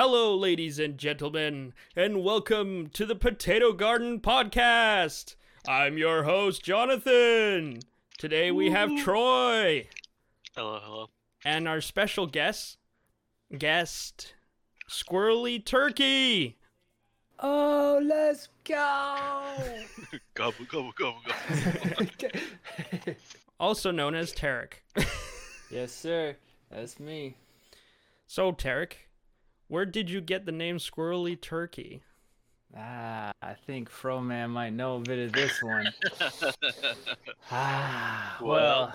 Hello, ladies and gentlemen, and welcome to the Potato Garden Podcast. I'm your host, Jonathan. Today we have Troy Hello, hello. and our special guest, guest, Squirrely Turkey. Oh, let's go! Gobble, gobble, gobble, gobble. also known as Tarek. yes, sir. That's me. So, Tarek, where did you get the name Squirrely Turkey? Ah, I think Froman might know a bit of this one. ah, well,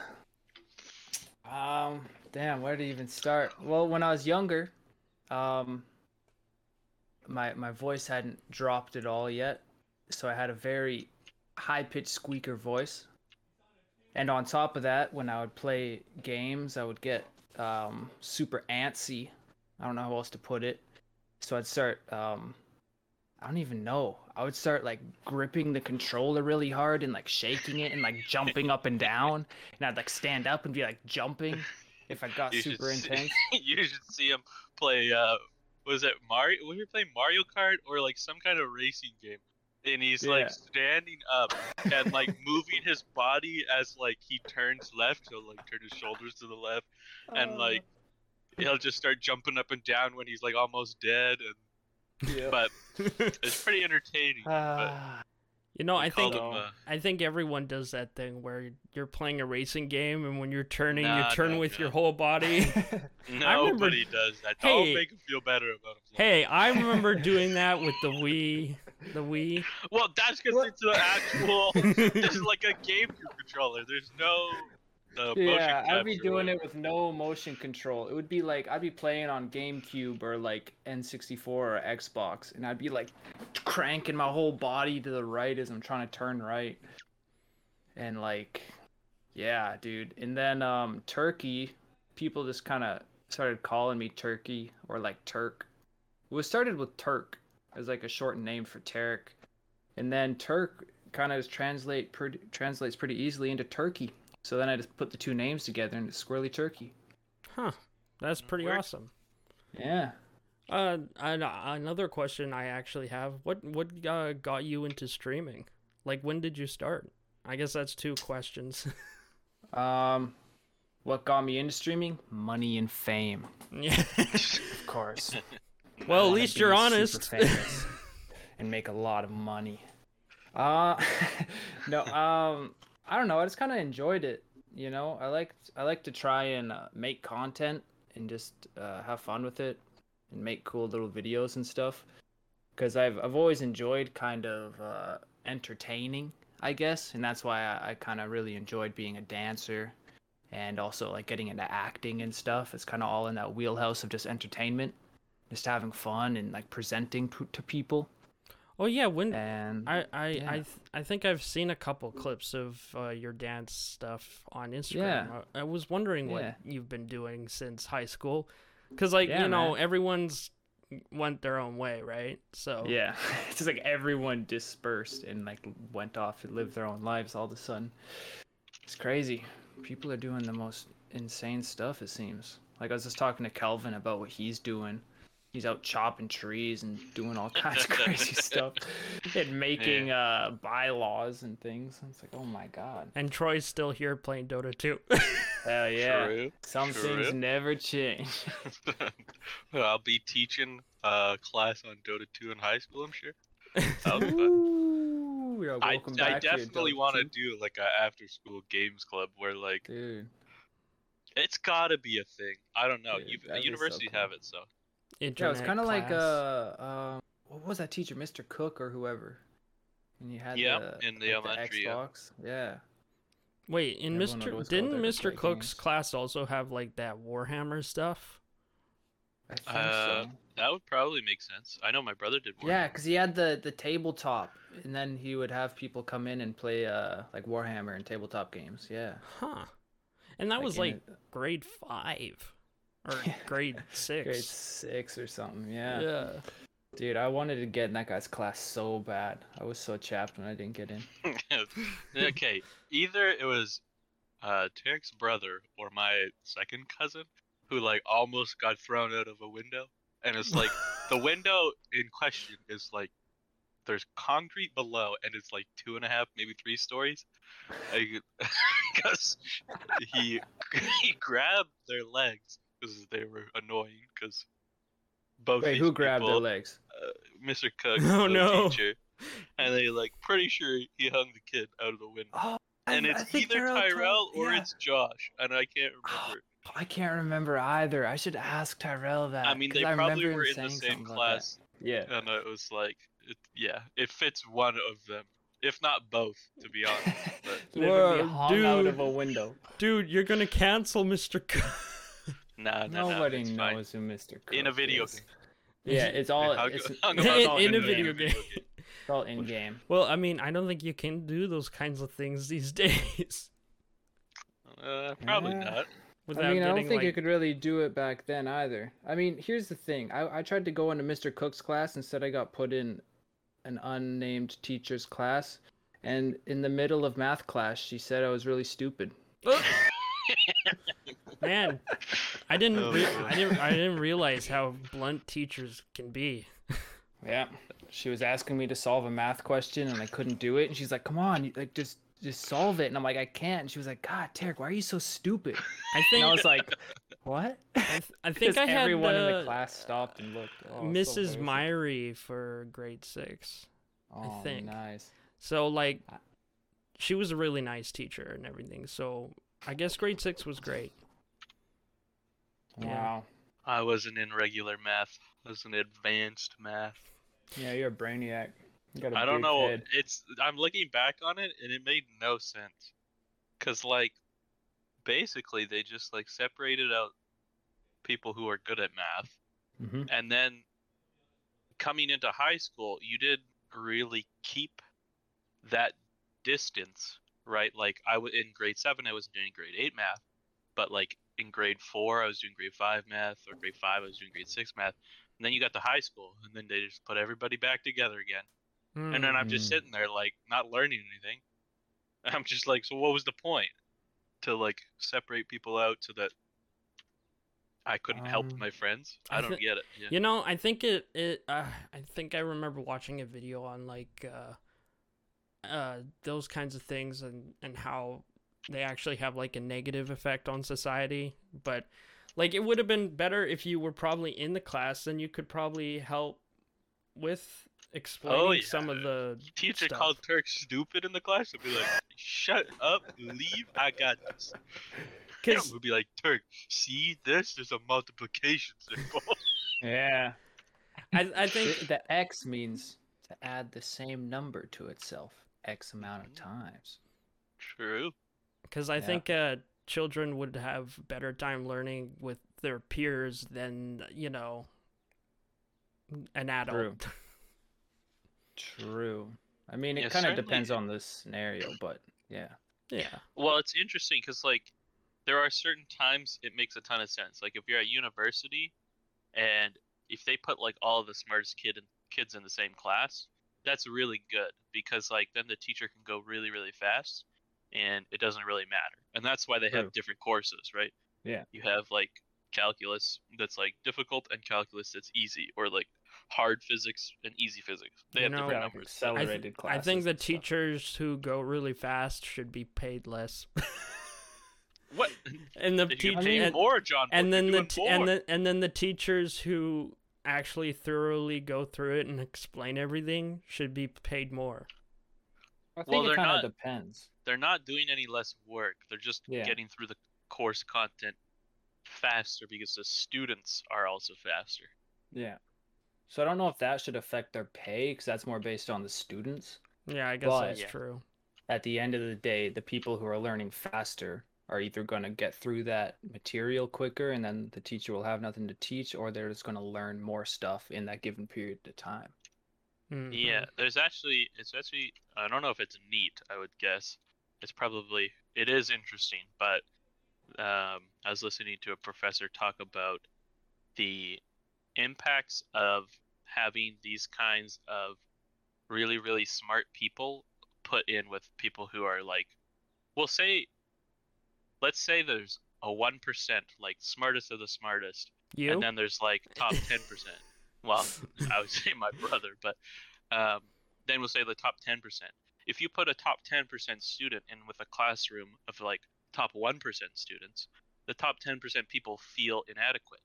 um, damn, where to even start? Well, when I was younger, um, my my voice hadn't dropped at all yet, so I had a very high pitched squeaker voice. And on top of that, when I would play games, I would get um, super antsy. I don't know how else to put it. So I'd start um, I don't even know. I would start like gripping the controller really hard and like shaking it and like jumping up and down. And I'd like stand up and be like jumping if I got You super see- intense. you should see him play. Uh, was it Mario? Was he playing Mario Kart or like some kind of racing game? And he's Yeah. like standing up and like moving his body as like he turns left. He'll like turn his shoulders to the left, and like he'll just start jumping up and down when he's like almost dead. And yeah. but it's pretty entertaining. Ah, You know, I think him, uh, I think everyone does that thing where you're playing a racing game and when you're turning, Nah, you turn no, with your whole body. Nobody does that. Hey. Don't make him feel better about himself. hey, I remember doing that with the Wii, the Wii. Well, that's because it's an actual. It's like a GameCube controller. There's no. Yeah, I'd be doing it with no motion control. It would be like I'd be playing on GameCube or like N64 or Xbox, and I'd be like cranking my whole body to the right as I'm trying to turn right. And like, yeah, dude. And then um, Turkey, people just kind of started calling me Turkey or like Turk. It was started with Turk as like a short name for Tarek, and then Turk kind of translate pretty, translates pretty easily into Turkey. So then I just put the two names together and it's Squirrely Turkey. Huh, that's pretty Weird. awesome. Yeah. Uh, and, uh, another question I actually have: what what uh, got you into streaming? Like, when did you start? I guess that's two questions. Um, what got me into streaming? Money and fame, yeah. of course. well, at least you're honest. and make a lot of money. Uh, no. Um, I don't know. I just kind of enjoyed it. You know, I like I like to try and uh, make content and just uh, have fun with it and make cool little videos and stuff. Because I've I've always enjoyed kind of uh, entertaining, I guess, and that's why I, I kind of really enjoyed being a dancer and also like getting into acting and stuff. It's kind of all in that wheelhouse of just entertainment, just having fun and like presenting p- to people. Oh yeah, when And I I yeah. I, th- I think I've seen a couple clips of uh, your dance stuff on Instagram. Yeah. I, I was wondering what Yeah. you've been doing since high school, because like Yeah, you know man. everyone's went their own way, right? So yeah, it's just like everyone dispersed and like went off and lived their own lives all of a sudden. It's crazy. People are doing the most insane stuff. It seems. Like I was just talking to Kelvin about what he's doing. He's out chopping trees and doing all kinds of crazy stuff and making uh, bylaws and things. It's like, oh my god. And Troy's still here playing Dota 2. Hell yeah. True. Some True. things never change. I'll be teaching a class on Dota 2 in high school. I'm sure. That'll be fun. Ooh, yeah, I, welcome I back to your definitely want to do like a after school games club where like Dude. it's gotta be a thing. I don't know. Dude, You, that'd so universities cool. have it, so Yeah, it was kind of like class. uh, uh, what was that teacher, Mr. Cook or whoever? And you had Yeah, the, in the like, elementary, yeah. Xbox. Yeah. Wait, in Everyone Mr. Didn't Mr. play Cook's games. class also have like that Warhammer stuff? I think Uh, so. that would probably make sense. I know my brother did. Warhammer. Yeah, because he had the the tabletop, and then he would have people come in and play uh like Warhammer and tabletop games. Yeah. Huh. And that was like a- grade 5 or grade 6. grade six or something. Yeah. yeah. Dude, I wanted to get in that guy's class so bad. I was so chapped when I didn't get in. okay, either it was uh, Tarek's brother or my second cousin who like almost got thrown out of a window, and it's like the window in question is like there's concrete below, and it's like two and a half, maybe three stories. Because he he grabbed their legs because they were annoying. Because both Wait, these who grabbed their people, legs? uh, Mr. Cook, Oh, the no. teacher, and they like pretty sure he hung the kid out of the window. Oh, and I- it's I either Tyrell Tyrell told- or yeah. it's Josh, and I can't remember. I can't remember either. I should ask Tyrell that. I mean, they I probably remember were in the same class, that. Yeah. and it was like, it, yeah, it fits one of them, if not both, to be honest. But Literally Whoa, hung out of dude. a window. Dude, you're gonna cancel Mr. Cook. nah, nah, nah, Nobody it's knows fine. who Mr. Cook In a video is. game. Yeah, it's all it's, hung it's all in, in a in-game. video game. It's all in game. Well, I mean, I don't think you can do those kinds of things these days Uh, probably Yeah. not. without I mean, I don't think like. you could really do it back then either. I mean, here's the thing. I, I tried to go into Mr. Cook's class. Instead, I got put in an unnamed teacher's class. And in the middle of math class, she said I was really stupid. Man, I didn't. Oh, Re- I didn't. I didn't realize how blunt teachers can be. Yeah. She was asking me to solve a math question, and I couldn't do it. And she's like, "Come on, like just just solve it." And I'm like, "I can't." And she was like, "God, Tarek, why are you so stupid?" I And think. I was like, "What?" I, th- I think Because I had everyone in uh, the class stopped and looked. Oh, so Mrs. embarrassing. Myrie for grade six. Oh, think. nice. So like, she was a really nice teacher and everything. So I guess grade six was great. Yeah. Wow. I wasn't in regular math. I was in advanced math. Yeah, you're a brainiac. You got a I don't know. head. It's I'm looking back on it and it made no sense. Cause like basically they just like separated out people who are good at math Mhm. and then coming into high school you didn't really keep that distance, right? Like I was in grade 7 I was doing grade 8 math, but like in grade 4 I was doing grade 5 math or grade 5 I was doing grade 6 math. And then you got to high school and then they just put everybody back together again. And then I'm just Mm. sitting there like not learning anything. I'm just like, so what was the point? To like separate people out so that I couldn't help Um, my friends? I I don't get it. Yeah. You know, I think it. It. Uh, I think I remember watching a video on like, uh, uh, those kinds of things and and how they actually have like a negative effect on society. But like, it would have been better if you were probably in the class, then you could probably help with explaining oh, some of the Teacher stuff. called Turk stupid in the class. I'd be like, shut up, leave. I got this. because We'd be like, Turk, see this? There's a multiplication symbol. I Yeah. I think The, the X means to add the same number to itself X amount of times. True. Because I Yeah. think uh, children would have better time learning with their peers than you know an adult. True. I mean, it Yeah, kind of depends on the scenario, but yeah. yeah. Well, it's interesting because like there are certain times it makes a ton of sense. Like if you're at university, and if they put like all of the smartest kid and kids in the same class, that's really good because like then the teacher can go really really fast, and it doesn't really matter. And that's why they have different courses, right? Yeah. You have like calculus that's like difficult and calculus that's easy, or like hard physics and easy physics. They You have know- different Yeah, like numbers. I, th- accelerated I think the and stuff. teachers who go really fast should be paid less. What? and the They teach- should pay and, more, John. and then the t- more. and then and then the teachers who actually thoroughly go through it and explain everything should be paid more. I think Well, it they're kind of not- depends. they're not doing any less work. They're just Yeah. getting through the course content faster because the students are also faster. Yeah. So I don't know if that should affect their pay because that's more based on the students. Yeah, I guess But- that's Yeah. true. At the end of the day, the people who are learning faster are either going to get through that material quicker and then the teacher will have nothing to teach, or they're just going to learn more stuff in that given period of time. Mhm. Yeah, there's actually it's actually I don't know if it's neat. I would guess it's probably it is interesting, but um, I was listening to a professor talk about the impacts of having these kinds of really really smart people put in with people who are like, we'll say, let's say there's a one percent like smartest of the smartest, You? and then there's like top ten percent. Well, I would say my brother, but um, then we'll say the top 10%. If you put a top 10% student in with a classroom of like top 1% students, the top 10% people feel inadequate.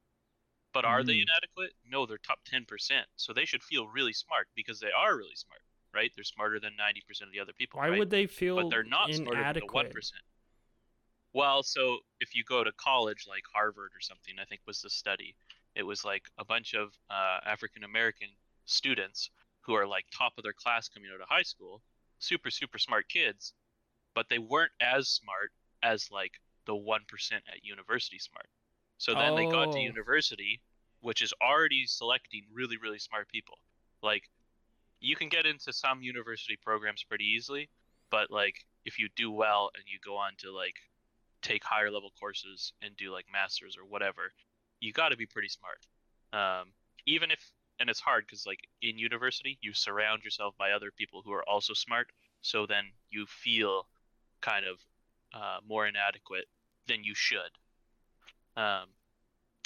But are they Mm. inadequate? No, they're top 10%. So they should feel really smart because they are really smart, right? They're smarter than 90% of the other people. Why right? would they feel but they're not smarter than the inadequate? one percent. Well, so if you go to college like Harvard or something, I think was the study. It was like a bunch of uh, African American students who are like top of their class coming out of high school, super super smart kids, but they weren't as smart as like the one percent at university smart. So then they got to Oh. university, which is already selecting really really smart people. Like you can get into some university programs pretty easily, but like if you do well and you go on to like take higher level courses and do like masters or whatever you got to be pretty smart. Um, even if and it's hard because like in university you surround yourself by other people who are also smart so then you feel kind of uh, more inadequate than you should. Um,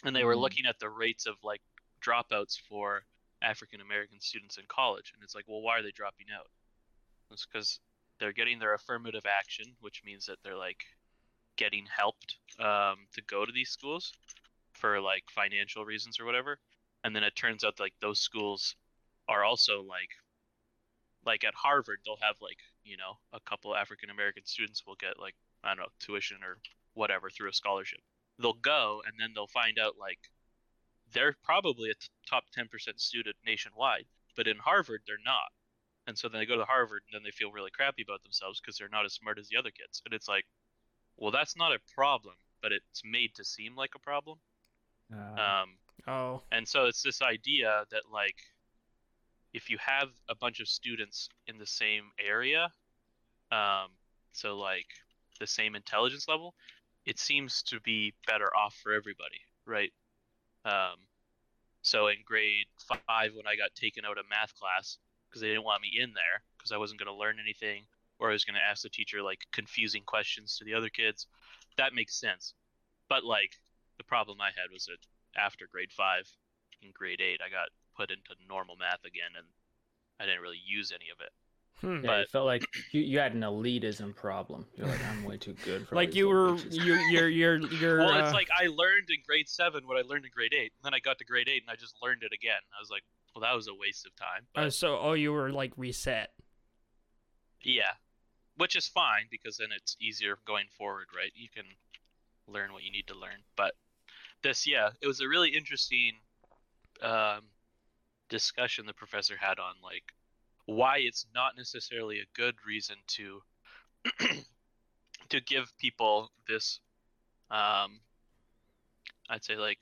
and they were Mhm. looking at the rates of like dropouts for african american students in college and it's like well why are they dropping out? It's because they're getting their affirmative action, which means that they're like getting helped um, to go to these schools for like financial reasons or whatever. And then it turns out like those schools are also like like at Harvard, they'll have like you know a couple African American students will get like I don't know tuition or whatever through a scholarship. They'll go and then they'll find out like they're probably a t- top 10% student nationwide, but in Harvard they're not and so then they go to Harvard and then they feel really crappy about themselves because they're not as smart as the other kids. And it's like, well, that's not a problem, but it's made to seem like a problem. Uh, Um, Oh, and so it's this idea that like, if you have a bunch of students in the same area, um, so like the same intelligence level, it seems to be better off for everybody, right? Um, so in grade five, when I got taken out of math class because they didn't want me in there because I wasn't going to learn anything, or I was going to ask the teacher like confusing questions to the other kids, that makes sense. But like the problem I had was that after grade five, in grade eight, I got put into normal math again, and I didn't really use any of it. hmm. yeah, you but- felt like you, you had an elitism problem. You're like, I'm way too good for all like you were you you're you're you're well, uh, it's like I learned in grade seven what I learned in grade eight, and then I got to grade eight and I just learned it again. I was like, well, that was a waste of time. But uh, so oh you were like reset. yeah, which is fine because then it's easier going forward, right? You can learn what you need to learn. But this, yeah, it was a really interesting um, discussion the professor had on like why it's not necessarily a good reason to to give people this um I'd say like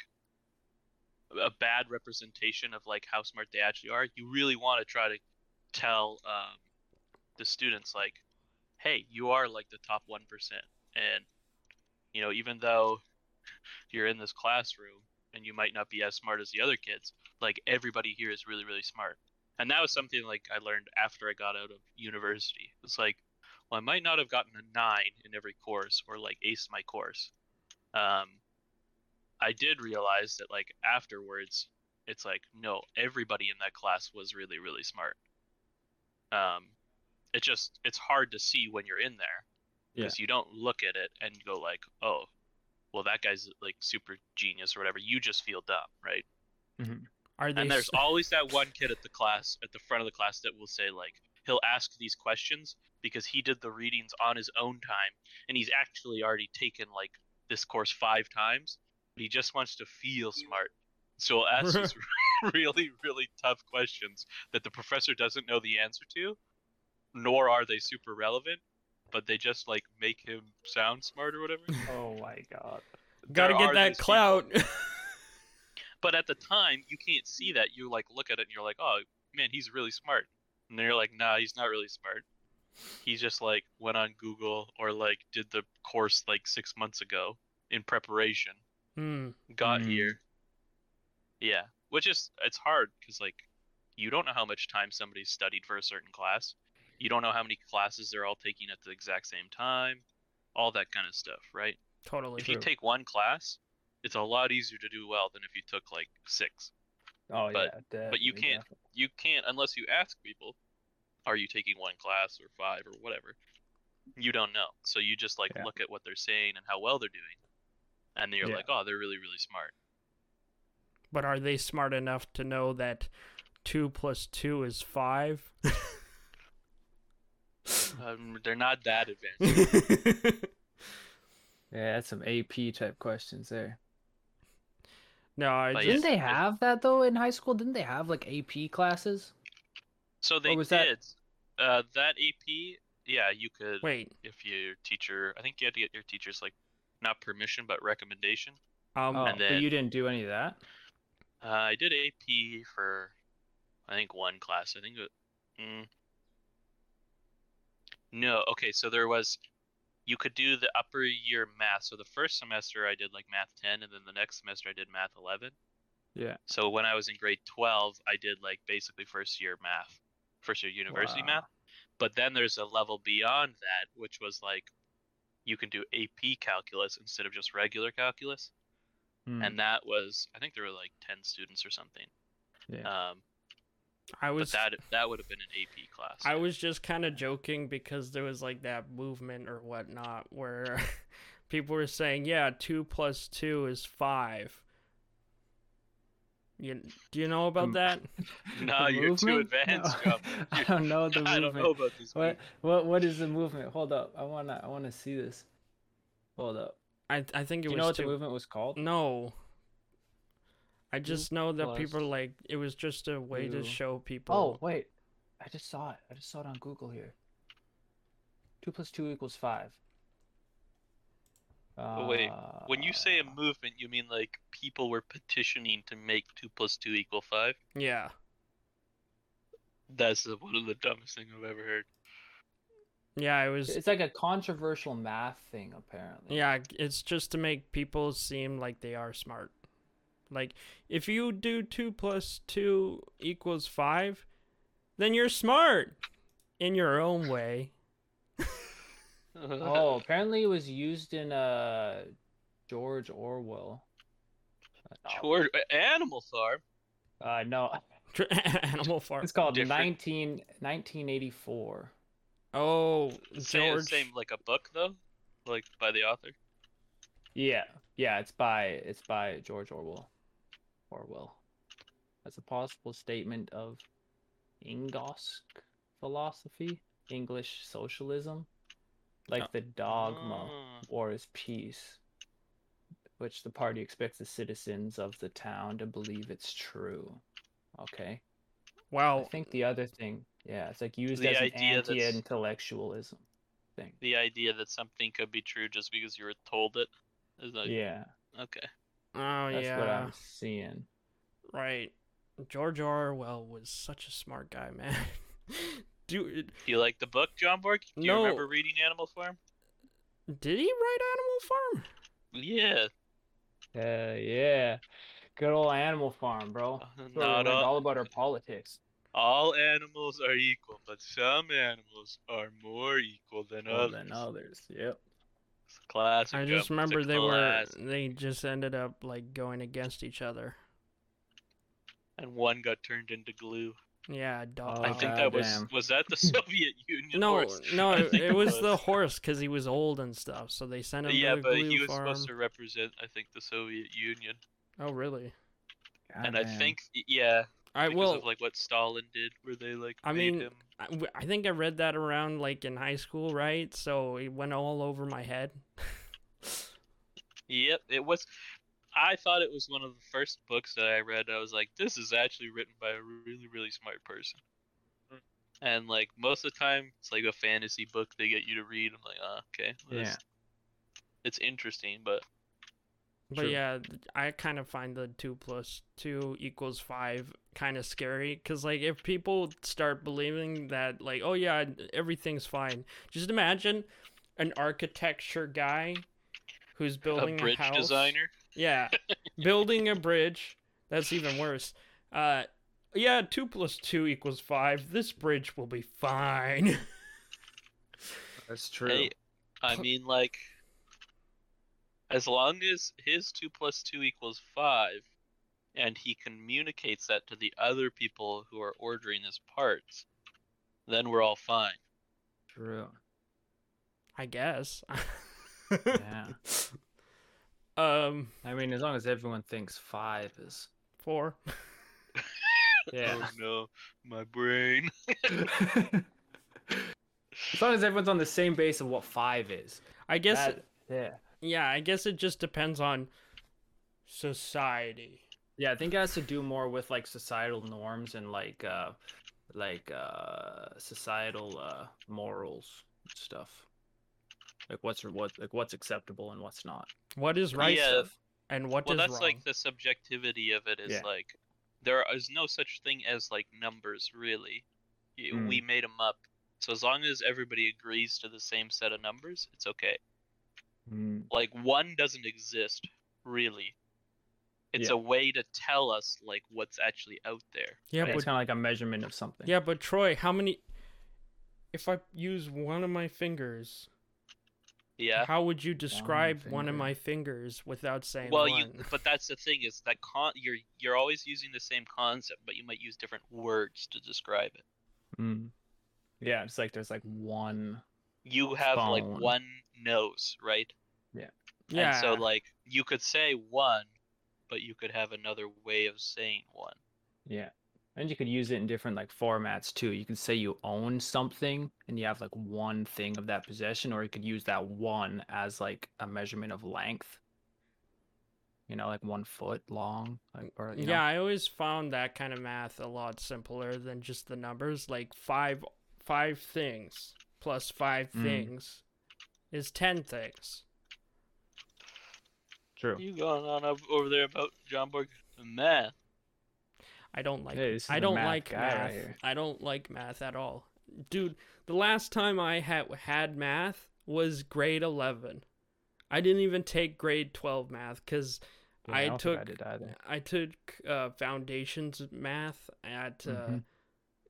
a bad representation of like how smart they actually are. You really want to try to tell um, the students like, hey, you are like the top one percent, and you know even though you're in this classroom and you might not be as smart as the other kids, like everybody here is really really smart. And that was something like I learned after I got out of university. It's like, well, I might not have gotten a nine in every course or like aced my course. Um, I did realize that like afterwards, it's like no, everybody in that class was really really smart. Um, it just it's hard to see when you're in there because you don't look at it and go like, oh, well that guy's like super genius or whatever. You just feel dumb, right? Mm-hmm. Are they And there's always that one kid at the class, at the front of the class, that will say like he'll ask these questions because he did the readings on his own time, and he's actually already taken like this course five times, but he just wants to feel smart. So he'll ask these really, really tough questions that the professor doesn't know the answer to, nor are they super relevant, but they just like make him sound smart or whatever. Oh my god. gotta get that clout. But at the time, you can't see that. You like look at it and you're like, oh man, he's really smart. And then you're like, nah, he's not really smart. He just like went on Google or like did the course like six months ago in preparation, Hmm. got Mm. here. Yeah, which is it's hard because like you don't know how much time somebody's studied for a certain class. You don't know how many classes they're all taking at the exact same time, all that kind of stuff, right? Totally. if you take one class, it's a lot easier to do well than if you took like six. Oh But- yeah, but you can't- definitely. You can't unless you ask people, are you taking one class or five or whatever? You don't know. So you just like Yeah. look at what they're saying and how well they're doing. And then you're Yeah. like, oh, they're really, really smart. But are they smart enough to know that two plus two is five? Um, they're not that advanced. Yeah, that's some AP type questions there. no, I just. Didn't they yeah. have that though in high school? Didn't they have like AP classes? So they was that- did. Uh, that AP, yeah, you could wait. if your teacher. I think you had to get your teacher's like not permission but recommendation. Um, Oh, And but you didn't do any of that. Uh, I did AP for, I think one class. I think it. Mm, no, okay. So there was, you could do the upper year math. So the first semester I did like math ten, and then the next semester I did math eleven. Yeah. So when I was in grade twelve, I did like basically first year math, first year university Wow. math. But then there's a level beyond that, which was like, you can do AP calculus instead of just regular calculus Hmm, and that was I think there were like ten students or something. yeah. Um, I but was that that would have been an AP class. I was just kind of joking because there was like that movement or whatnot where people were saying, "Yeah, two plus two is five. You do you know about Um, that? no, The you're too advanced. No. I don't know the movement. I don't know about this. What what what is the movement? Hold up. I wanna I wanna see this. Hold up. I I think it Do you was know what the movement was called? No. I just know that plus people like it was just a way to show people. Oh wait, I just saw it. I just saw it on Google here. Two plus two equals five. But wait, When you say a Uh, movement, you mean like people were petitioning to make two plus two equal five? yeah. That's one of the dumbest things I've ever heard. Yeah, it was it's like a controversial math thing, apparently. Yeah, it's just to make people seem like they are smart. Like, if you do 2 plus 2 equals 5, then you're smart in your own way. Oh, apparently it was used in uh George Orwell. Uh, George, Animal Farm. Uh, no, Animal Farm. it's called Different. 19, 1984. Oh, Same, George. same like a book though, like by the author. Yeah, yeah, it's by it's by George Orwell. Orwell. That's a possible statement of Ingsoc philosophy, English socialism, like Oh. the dogma, Ah. war is peace, which the party expects the citizens of the town to believe it's true. Okay. Wow. I think the other thing, yeah, it's like used The as an idea that's- anti-intellectualism thing. The idea that something could be true just because you were told it is like Yeah, okay. Oh, that's yeah. what I'm seeing. Right. George Orwell was such a smart guy, man. Dude, Do you like the book, John Borg? Do you remember reading Animal Farm? did he write Animal Farm? Yeah. Uh, yeah. Good old Animal Farm, bro. Uh, That's Not all, all about our politics. all animals are equal, but some animals are more equal than More others. than others. Yep. It's a classic. I just It's remember they were they just ended up like going against each other. and one got turned into glue. Yeah, dog. Oh, I think God that was damn. was that the Soviet Union no, horse? no, I it, it was the horse because he was old and stuff. So they sent him yeah, to the but glue he was farm. supposed to represent, I think, the Soviet Union, Oh, really? and I think, yeah, I because well, of like what Stalin did, where they like I made mean, him. I, I think I read that around like in high school, right? So it went all over my head. Yep, it was. I thought it was one of the first books that I read. I was like, this is actually written by a really, really smart person. And like most of the time, it's like a fantasy book they get you to read. I'm like, oh, okay, well, Yeah. it's interesting, but But True. yeah, I kind of find the two plus two equals five kind of scary because, like, if people start believing that, like, oh yeah, everything's fine, just imagine an architecture guy who's building a bridge house. designer. Yeah, building a bridge. That's even worse. Uh, yeah, two plus two equals five. This bridge will be fine. That's true. Hey, I mean, like, as long as his two plus two equals five, and he communicates that to the other people who are ordering his parts, then we're all fine. True. I guess. Yeah. um, I mean, as long as everyone thinks five is. four. Yeah. Oh no, my brain. as long as everyone's on the same base of what five is. I guess. That- yeah. Yeah, I guess it just depends on society. Yeah, I think it has to do more with like societal norms and like uh like uh societal uh morals stuff. Like what's what like what's acceptable and what's not. What is right Yeah. and what well, is that's wrong? like the subjectivity of it is Yeah. like there is no such thing as like numbers really. Mm. We made them up. So as long as everybody agrees to the same set of numbers, it's okay. Like one doesn't exist really. It's Yeah. a way to tell us like what's actually out there. yeah, it's but kind of like a measurement of something. yeah, but Troy, how many? If I use one of my fingers, Yeah. how would you describe one of my fingers without saying Well, one? you but that's the thing is that con- you're you're always using the same concept, but you might use different words to describe it. Mm. Yeah, it's like there's like one. You have like one nose, right? yeah. And so like you could say one, but you could have another way of saying one. Yeah. And you could use it in different like formats too. You could say you own something and you have like one thing of that possession, or you could use that one as like a measurement of length. You know, like one foot long. Like or you know, yeah, I always found that kind of math a lot simpler than just the numbers. Like five five things plus five Mm. things is ten things. true. You going on up over there about John Borg math? I don't like Hey, this is don't math like guy right math. I don't like math at all. Dude, the last time I had had math was grade 11. I didn't even take grade 12 math cuz Yeah, I don't I took did. I took uh, foundations math at uh, Mhm.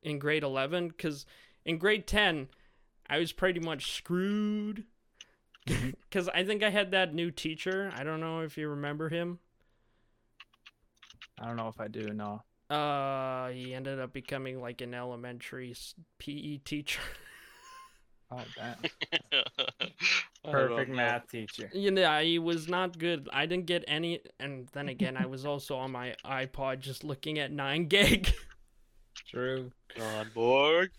in grade 11 because in grade 10 I was pretty much screwed Mm-hmm. Because I think I had that new teacher. I don't know if you remember him. I don't know if I do. No. Uh, he ended up becoming like an elementary PE teacher. Oh damn. Perfect math teacher. you know, he was not good. I didn't get any. And then again, I was also on my iPod just looking at 9GAG. True. John Borg.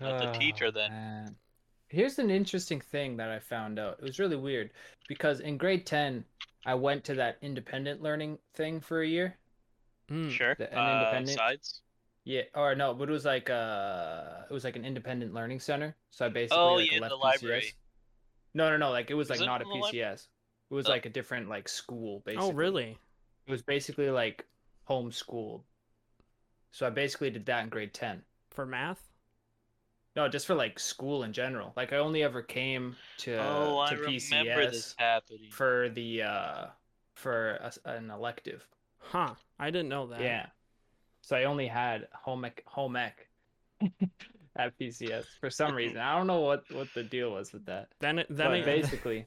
Not the teacher Oh, then. man. Here's an interesting thing that I found out. It was really weird because in grade 10, I went to that independent learning thing for a year. Mm. Sure. The- an Uh, independent- sides. Yeah, or no, but it was like uh it was like an independent learning center. So I basically Oh, like yeah, left the library. No, no, no, like it was Was like it not a in the PCS. It was Oh. like a different like school basically. Oh, really? It was basically like homeschooled. So I basically did that in grade 10. For math? No, just for like school in general. Like I only ever came to oh, I to remember PCS this happening. for the uh for a, an elective. Huh. I didn't know that. Yeah. So I only had home ec home ec at PCS for some reason. I don't know what what the deal was with that. Then, it- then, But it- basically,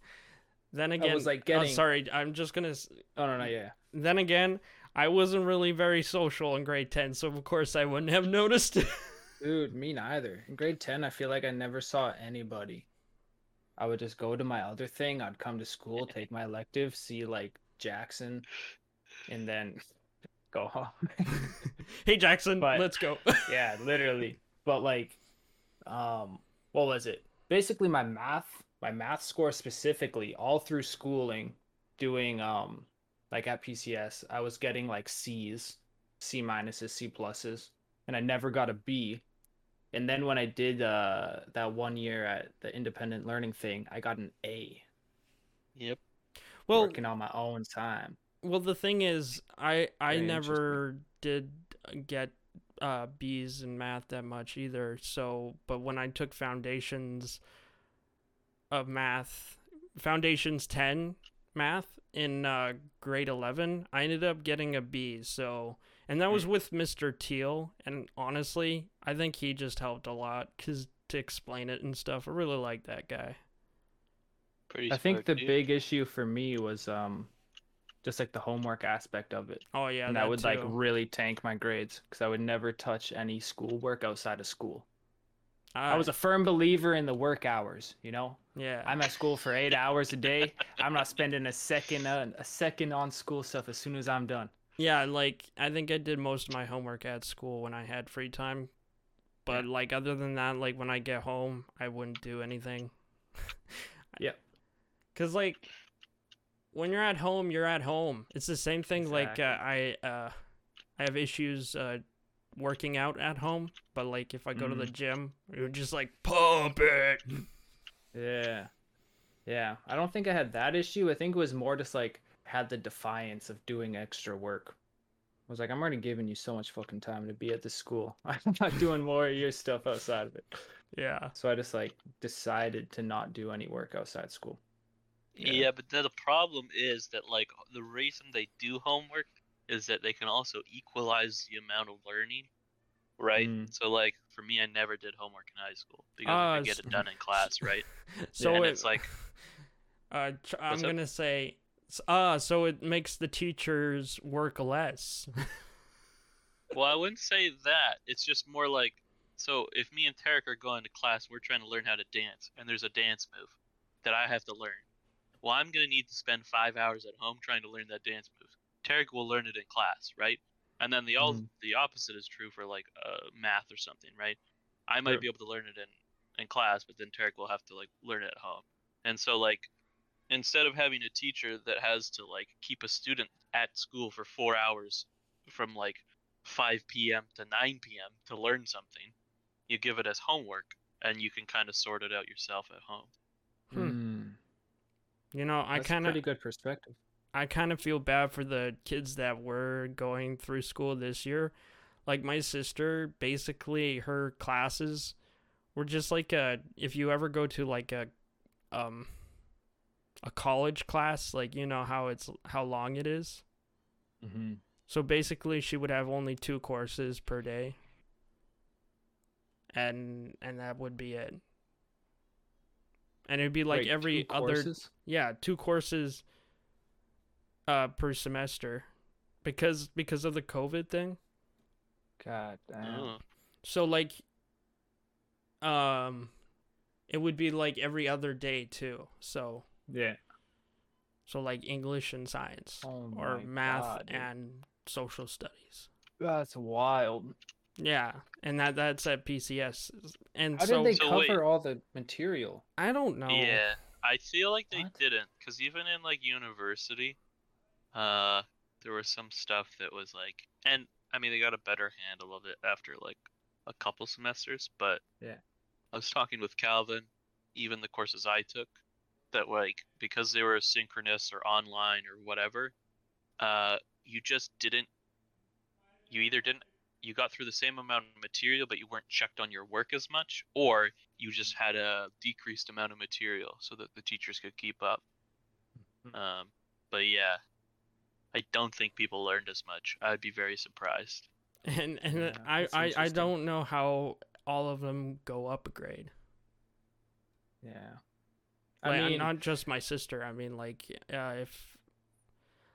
then again, I was, like, oh, getting- sorry, I'm just gonna. s- oh no no yeah. Then again, I wasn't really very social in grade 10, so of course I wouldn't have noticed. Dude, me neither. In grade 10, I feel like I never saw anybody. I would just go to my other thing. I'd come to school, take my elective, see like Jackson, and then go home. hey, Jackson, But- let's go. yeah, literally. But like, um, what was it? Basically, my math, my math score specifically, all through schooling, doing um, like at PCS, I was getting like C's, C minuses, C pluses, and I never got a B. And then when I did uh that one year at the independent learning thing, I got an A. Yep. well, working on my own time. well, the thing is, I I Very never did get uh, B's in math that much either. So, but when I took foundations of math, foundations ten math in uh, grade eleven, I ended up getting a B. So, and that was with Mr. Teal, and honestly, I think he just helped a lot because to explain it and stuff. I really like that guy. Pretty I think the dude. big issue for me was um just like the homework aspect of it. Oh yeah, and that that would like really tank my grades because I would never touch any schoolwork outside of school. I was Ah, a firm believer in the work hours. You know, yeah. I'm at school for eight hours a day. I'm not spending a second uh, a second on school stuff as soon as I'm done. Yeah, like I think I did most of my homework at school when I had free time. But like other than that, like when I get home, I wouldn't do anything. yeah. Cuz like when you're at home, you're at home. It's the same thing like uh, I uh I have issues uh working out at home, but like if I go to the gym, you're just like pump it. Yeah. Yeah. I don't think I had that issue. I think it was more just like had the defiance of doing extra work. I was like, I'm already giving you so much fucking time to be at the school. I'm not doing more of your stuff outside of it. Yeah. So I just like decided to not do any work outside school. Yeah. but then the problem is that like the reason they do homework is that they can also equalize the amount of learning, right? Mm. So like for me, I never did homework in high school because Ah, I could get it done in class, right? So and it- it's like Uh, tr- I'm up? gonna say, s- ah, so it makes the teachers work less. Well, I wouldn't say that. It's just more like so if me and Tarek are going to class, we're trying to learn how to dance, and there's a dance move that I have to learn. Well, I'm gonna need to spend five hours at home trying to learn that dance move. Tarek will learn it in class, right? And then the all Mhm. the opposite is true for like uh, math or something, right? I might Sure. be able to learn it in in class, but then Tarek will have to like learn it at home. And so like instead of having a teacher that has to like keep a student at school for four hours from like 5 p.m. to 9 p.m. to learn something, you give it as homework and you can kind of sort it out yourself at home. Hmm. Hmm. you know, I That's kind pretty of, good perspective. I kind of feel bad for the kids that were going through school this year. Like my sister, basically her classes were just like a. If you ever go to like a, um, a college class, like you know how it's how long it is. Mm-hmm. So basically, she would have only two courses per day, and and that would be it. And it'd be like every other yeah two courses uh per semester, because because of the COVID thing. God damn. Oh. So like, um, it would be like every other day too. So Yeah. so like English and science, Oh or math God, and social studies. That's wild. Yeah, and that that's at PCS. And How so did they So cover wait. all the material? I don't know. Yeah, I feel like they What? didn't because even in like university, uh, there was some stuff that was like, and I mean they got a better handle of it after like a couple semesters. But Yeah. I was talking with Calvin, even the courses I took, that like because they were synchronous or online or whatever, uh, you just didn't. You either didn't. You got through the same amount of material, but you weren't checked on your work as much, or you just had a decreased amount of material so that the teachers could keep up. Mhm. Um, but yeah, I don't think people learned as much. I'd be very surprised. And and Yeah, I, I I don't know how all of them go up a grade. Yeah. Like, I mean, not just my sister. I mean, like, uh, if,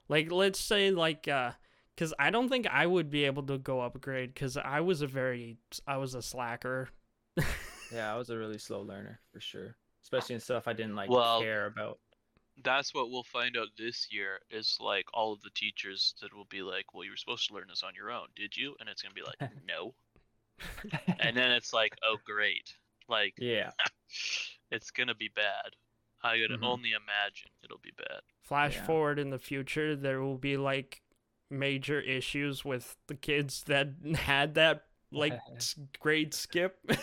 like, let's say, like, uh, because I don't think I would be able to go upgrade because I was a very, I was a slacker. yeah, I was a really slow learner for sure, especially in stuff I didn't like Well- care about. That's what we'll find out this year. Is like all of the teachers that will be like, "Well, you were supposed to learn this on your own, did you?" And it's gonna be like, "No." And then it's like, "Oh, great!" Like yeah. it's gonna be bad. I could Mhm. only imagine it'll be bad. Flash Yeah. forward in the future, there will be like major issues with the kids that had that like grade skip.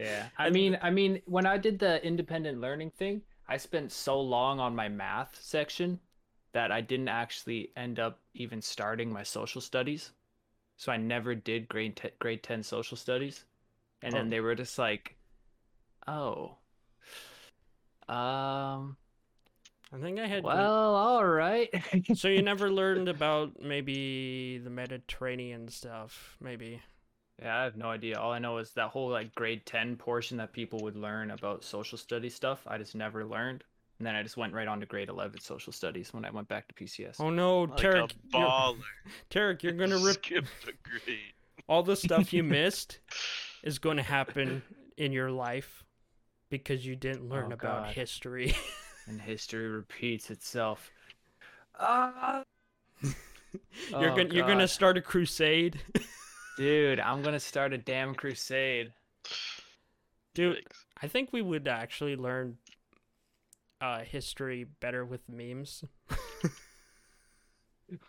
Yeah. I mean, I mean, when I did the independent learning thing, I spent so long on my math section that I didn't actually end up even starting my social studies. So I never did grade te- grade 10 social studies. And Oh. then they were just like, "Oh. Um, I think I had. well, all right." so you never learned about maybe the Mediterranean stuff, maybe. Yeah, I have no idea. All I know is that whole like grade 10 portion that people would learn about social study stuff, I just never learned. And then I just went right on to grade 11 social studies when I went back to PCS. Oh no, Like Tarek, a you're, baller. Tarek, you're gonna rip Skip the grade. all the stuff you missed is going to happen in your life because you didn't learn Oh, about God. history. And history repeats itself. Ah, you're Oh, gonna you're gonna start a crusade, dude, I'm gonna start a damn crusade. dude. I think we would actually learn uh, history better with memes.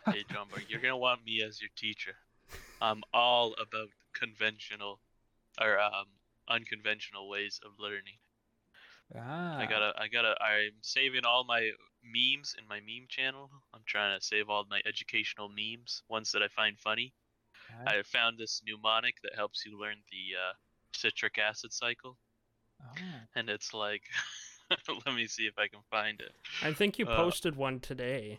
Hey, John Mark, you're gonna want me as your teacher. I'm all about conventional or um unconventional ways of learning. Ah, I gotta, I gotta, I'm saving all my memes in my meme channel. I'm trying to save all my educational memes, ones that I find funny. okay. I found this mnemonic that helps you learn the uh, citric acid cycle, Ah. and it's like, let me see if I can find it. I think you Uh, posted one today.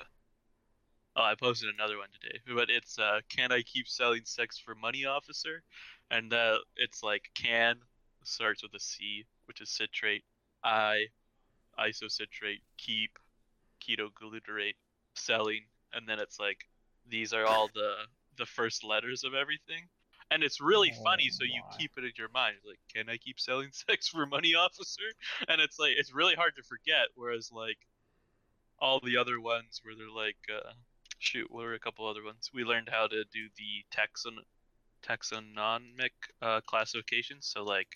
Oh, I posted another one today, but it's uh, "Can I keep selling sex for money, officer?" And uh, it's like "can" starts with a C, which is citrate. I, isocitrate. Keep, ketoglutarate. Selling, and then it's like these are all the the first letters of everything, and it's really funny. Oh So you my. keep it in your mind, like "Can I keep selling sex for money, officer?" And it's like it's really hard to forget. Whereas like all the other ones where they're like uh, shoot what were a couple other ones we learned how to do the taxon taxonomic uh, classifications so like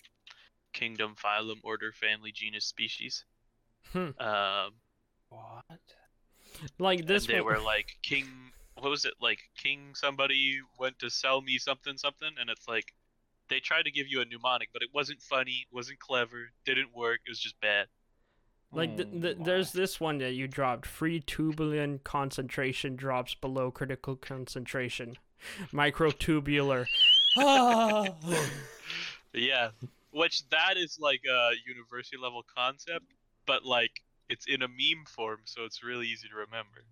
kingdom phylum order family genus species Hmm. um What? Like this and they one. were like king what was it like king somebody went to sell me something something and it's like they tried to give you a mnemonic but it wasn't funny wasn't clever didn't work it was just bad Like th- th- there's this one that you dropped. Free tubulin concentration drops below critical concentration. Microtubular. ah. Yeah, which that is like a university level concept, but like it's in a meme form, so it's really easy to remember.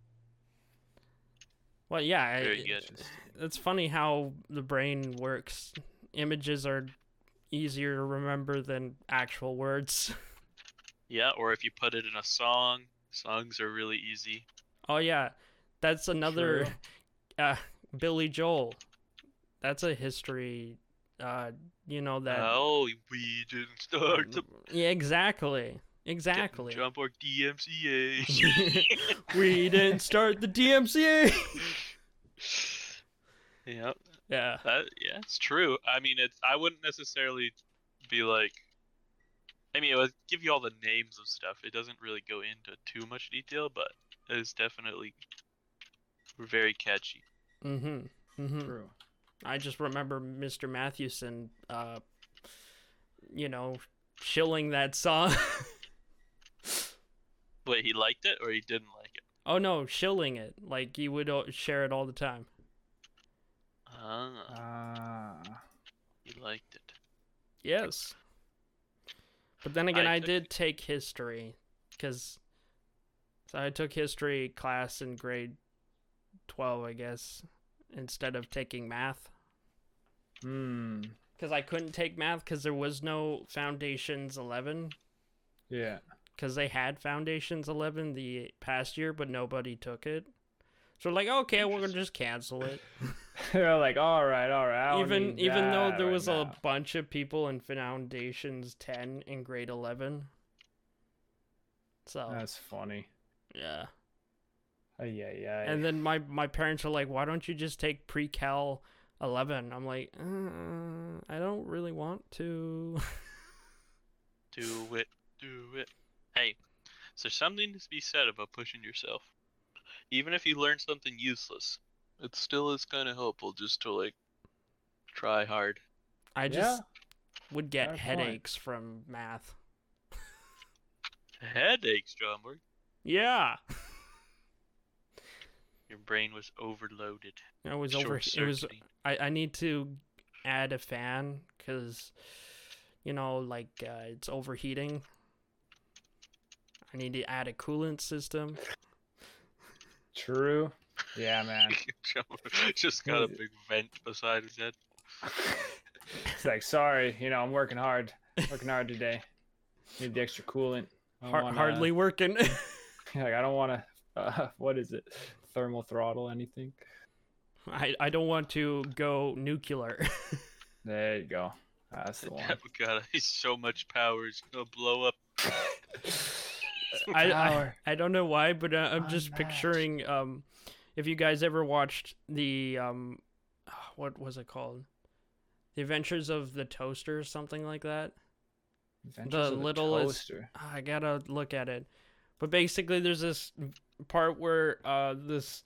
Well, yeah. Very I- good. It's funny how the brain works. Images are easier to remember than actual words. Yeah, or if you put it in a song, songs are really easy. Oh yeah, that's another uh, Billy Joel. That's a history. Uh, you know that. Oh, we didn't start the Yeah, exactly. getting Exactly. jump or DMCA. we didn't start the DMCA. yeah, yeah. that yeah, it's true. I mean, it's I wouldn't necessarily be like. I mean, it would give you all the names of stuff. It doesn't really go into too much detail, but it's definitely very catchy. Mm-hmm. mm-hmm. True. I just remember Mr. Mathewson. Uh, you know, shilling that song. Wait, he liked it or he didn't like it? oh no, shilling it. Like he would uh, share it all the time. Ah, Ah. he liked it. Yes. But then again, I I, took- did take history because so I took history class in grade 12, I guess, instead of taking math. Hmm. Because I couldn't take math because there was no Foundations 11. Yeah. Because they had Foundations 11 the past year, but nobody took it. So like, okay, we're gonna just cancel it. They're like, all right, all right. Even even though there right was now." a bunch of people in Foundations 10 in grade 11. So That's funny. yeah. Oh, yeah, yeah. And then my my parents are like, "Why don't you just take pre-cal 11?" I'm like, uh, "I don't really want to." Do it, do it. Hey, is there something to be said about pushing yourself? Even if you learn something useless, it still is kind of helpful just to like try hard. I just yeah. would get fair point. headaches from math. Headaches, John Borg. Yeah. Your brain was overloaded. It was over it was I I need to add a fan cuz you know like uh, it's overheating. I need to add a coolant system. True. Yeah, man. Just got a big vent beside his head. it's like, sorry, you know, I'm working hard. Working hard today. Need the extra coolant. I wanna- hardly working. Like I don't want to. Uh, what is it? Thermal throttle? Anything? I I don't want to go nuclear. There you go. That's the one. Oh god, he's so much power. He's gonna blow up. I, I I don't know why, but uh, I'm just Unmatched. picturing um, if you guys ever watched the um, what was it called? The Adventures of the Toaster, or something like that. Adventures of littlest- toaster. I gotta look at it. But basically, there's this part where uh, this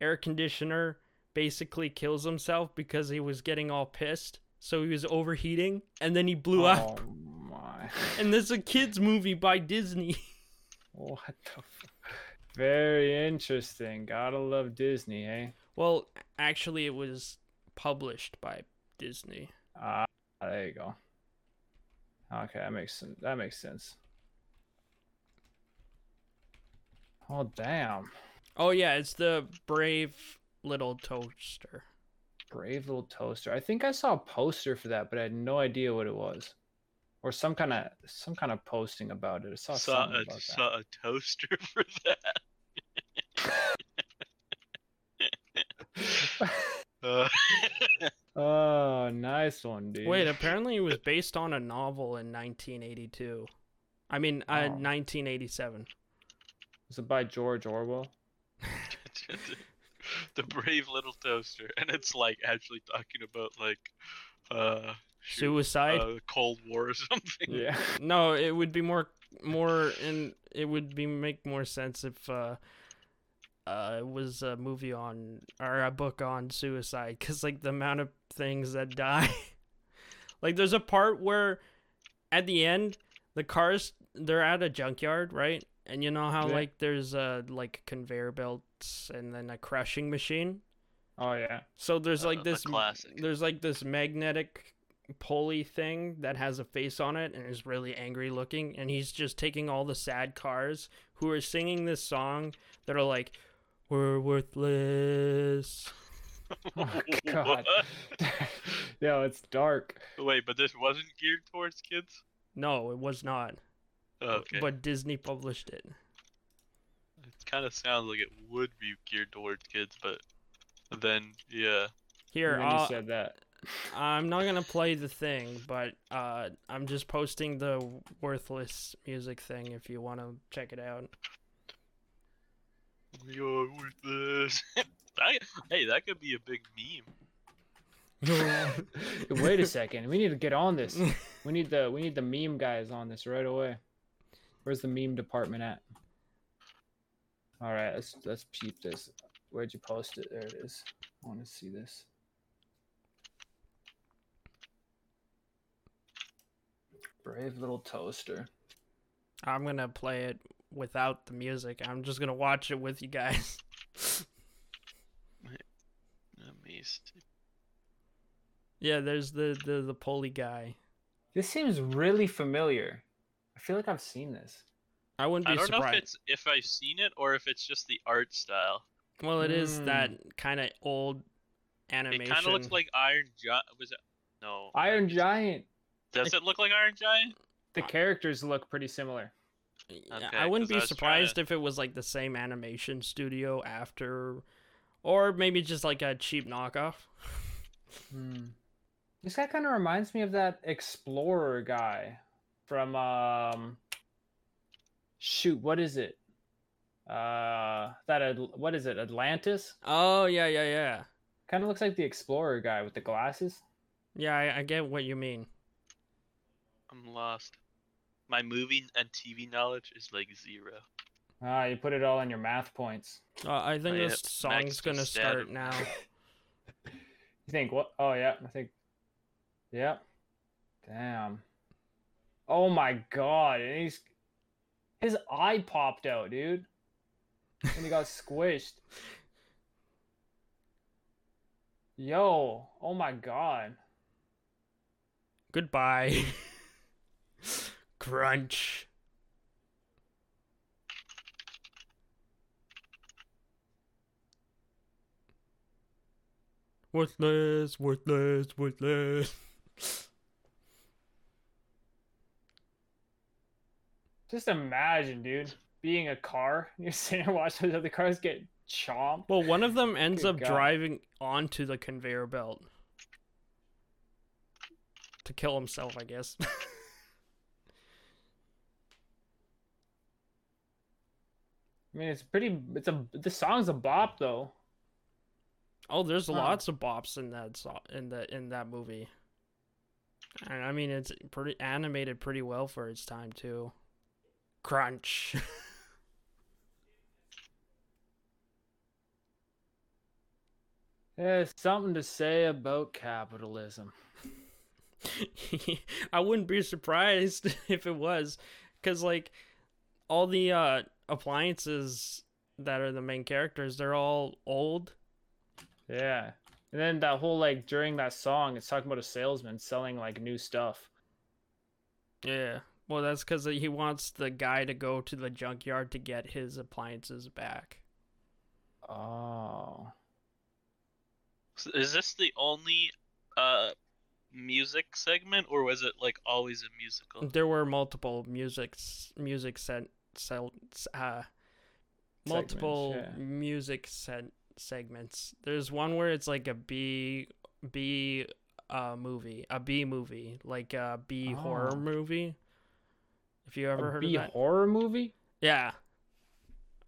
air conditioner basically kills himself because he was getting all pissed. So he was overheating, and then he blew up. Oh my! And this is a kids movie by Disney. What the? F- Very interesting. Gotta love Disney, eh? well, actually, it was published by Disney. Ah, there you go. Okay, that makes sense. That makes sense. Oh damn! Oh yeah, it's the Brave Little Toaster. Brave little toaster. I think I saw a poster for that, but I had no idea what it was, or some kind of some kind of posting about it. I saw, Saw something a about saw a toaster for that. Uh. Oh, nice one, dude. Wait, apparently it was based on a novel in 1982. I mean, uh, Oh. 1987. Was it by George Orwell? the brave little toaster, and it's like actually talking about like uh shoot, Suicide? uh, Cold War or something. Yeah. No, it would be more more and it would be make more sense if uh uh it was a movie on or a book on suicide cuz like the amount of things that die. like there's a part where at the end the cars they're at a junkyard, right? And you know how Yeah. like there's a like conveyor belts and then a crushing machine? Oh yeah. So there's Uh, like the this classic. there's like this magnetic pulley thing that has a face on it and is really angry looking and he's just taking all the sad cars who are singing this song that are like we're worthless. Oh God. What? Yo, it's dark. Wait, but this wasn't geared towards kids. No, it was not. Okay, But Disney published it. it kind of sounds like it would be geared towards kids, but then yeah, Here, when you I'll, said that. I'm not gonna play the thing, but uh, I'm just posting the worthless music thing if you want to check it out. you're worthless. Hey, that could be a big meme. Wait a second. We need to get on this. We need the we need the meme guys on this right away. Where's the meme department at? All right, let's let's peep this. Where'd you post it? There it is. I want to see this. Brave little toaster. I'm gonna play it without the music. I'm just gonna watch it with you guys. Amazing. yeah, there's the the the pulley guy. This seems really familiar. I feel like I've seen this. I wouldn't be I don't know if it's if I've seen it or if it's just the art style. Well, it is Hmm. that kind of old animation. It kind of looks like Iron Giant. Was it? No. Iron Giant. Does it look like Iron Giant? The characters look pretty similar. Yeah, Okay, I wouldn't 'cause I be was trying surprised to- if it was like the same animation studio after, or maybe just like a cheap knockoff. Hmm. This guy kind of reminds me of that explorer guy from um. Shoot, what is it? Uh, that Ad- what is it? Atlantis? Oh yeah, yeah, yeah, Kind of looks like the explorer guy with the glasses. yeah. I, I get what you mean. I'm lost. My movie and TV knowledge is like zero. Ah, you put it all in your math points. Uh, I think Oh, yeah, this song's just gonna start him. now. You think what? Oh yeah, I think. Yep. Damn. Oh my god, and he's his eye popped out, dude. And he got squished. Yo, oh my god. Goodbye. Crunch. Worthless, worthless, worthless. Just imagine, dude, being a car. You're sitting there watching those other cars get chomped. Well, one of them ends Good up God. driving onto the conveyor belt to kill himself, I guess. I mean, it's pretty. It's a. The song's a bop though. oh, there's Huh. lots of bops in that song in that in that movie. And I mean, it's pretty animated pretty well for its time too. Crunch. There's something to say about capitalism. I wouldn't be surprised if it was cuz like all the uh appliances that are the main characters, they're all old. Yeah. And then that whole like during that song, it's talking about a salesman selling like new stuff. Yeah. Well, that's cuz he wants the guy to go to the junkyard to get his appliances back. Oh. Is this the only uh music segment, or was it like always a musical? There were multiple music music set sell uh multiple Segments, yeah. music set segments. There's one where it's like a B B uh movie, a B movie, like a B horror Oh. movie. If you ever a heard B of that? horror movie? Yeah.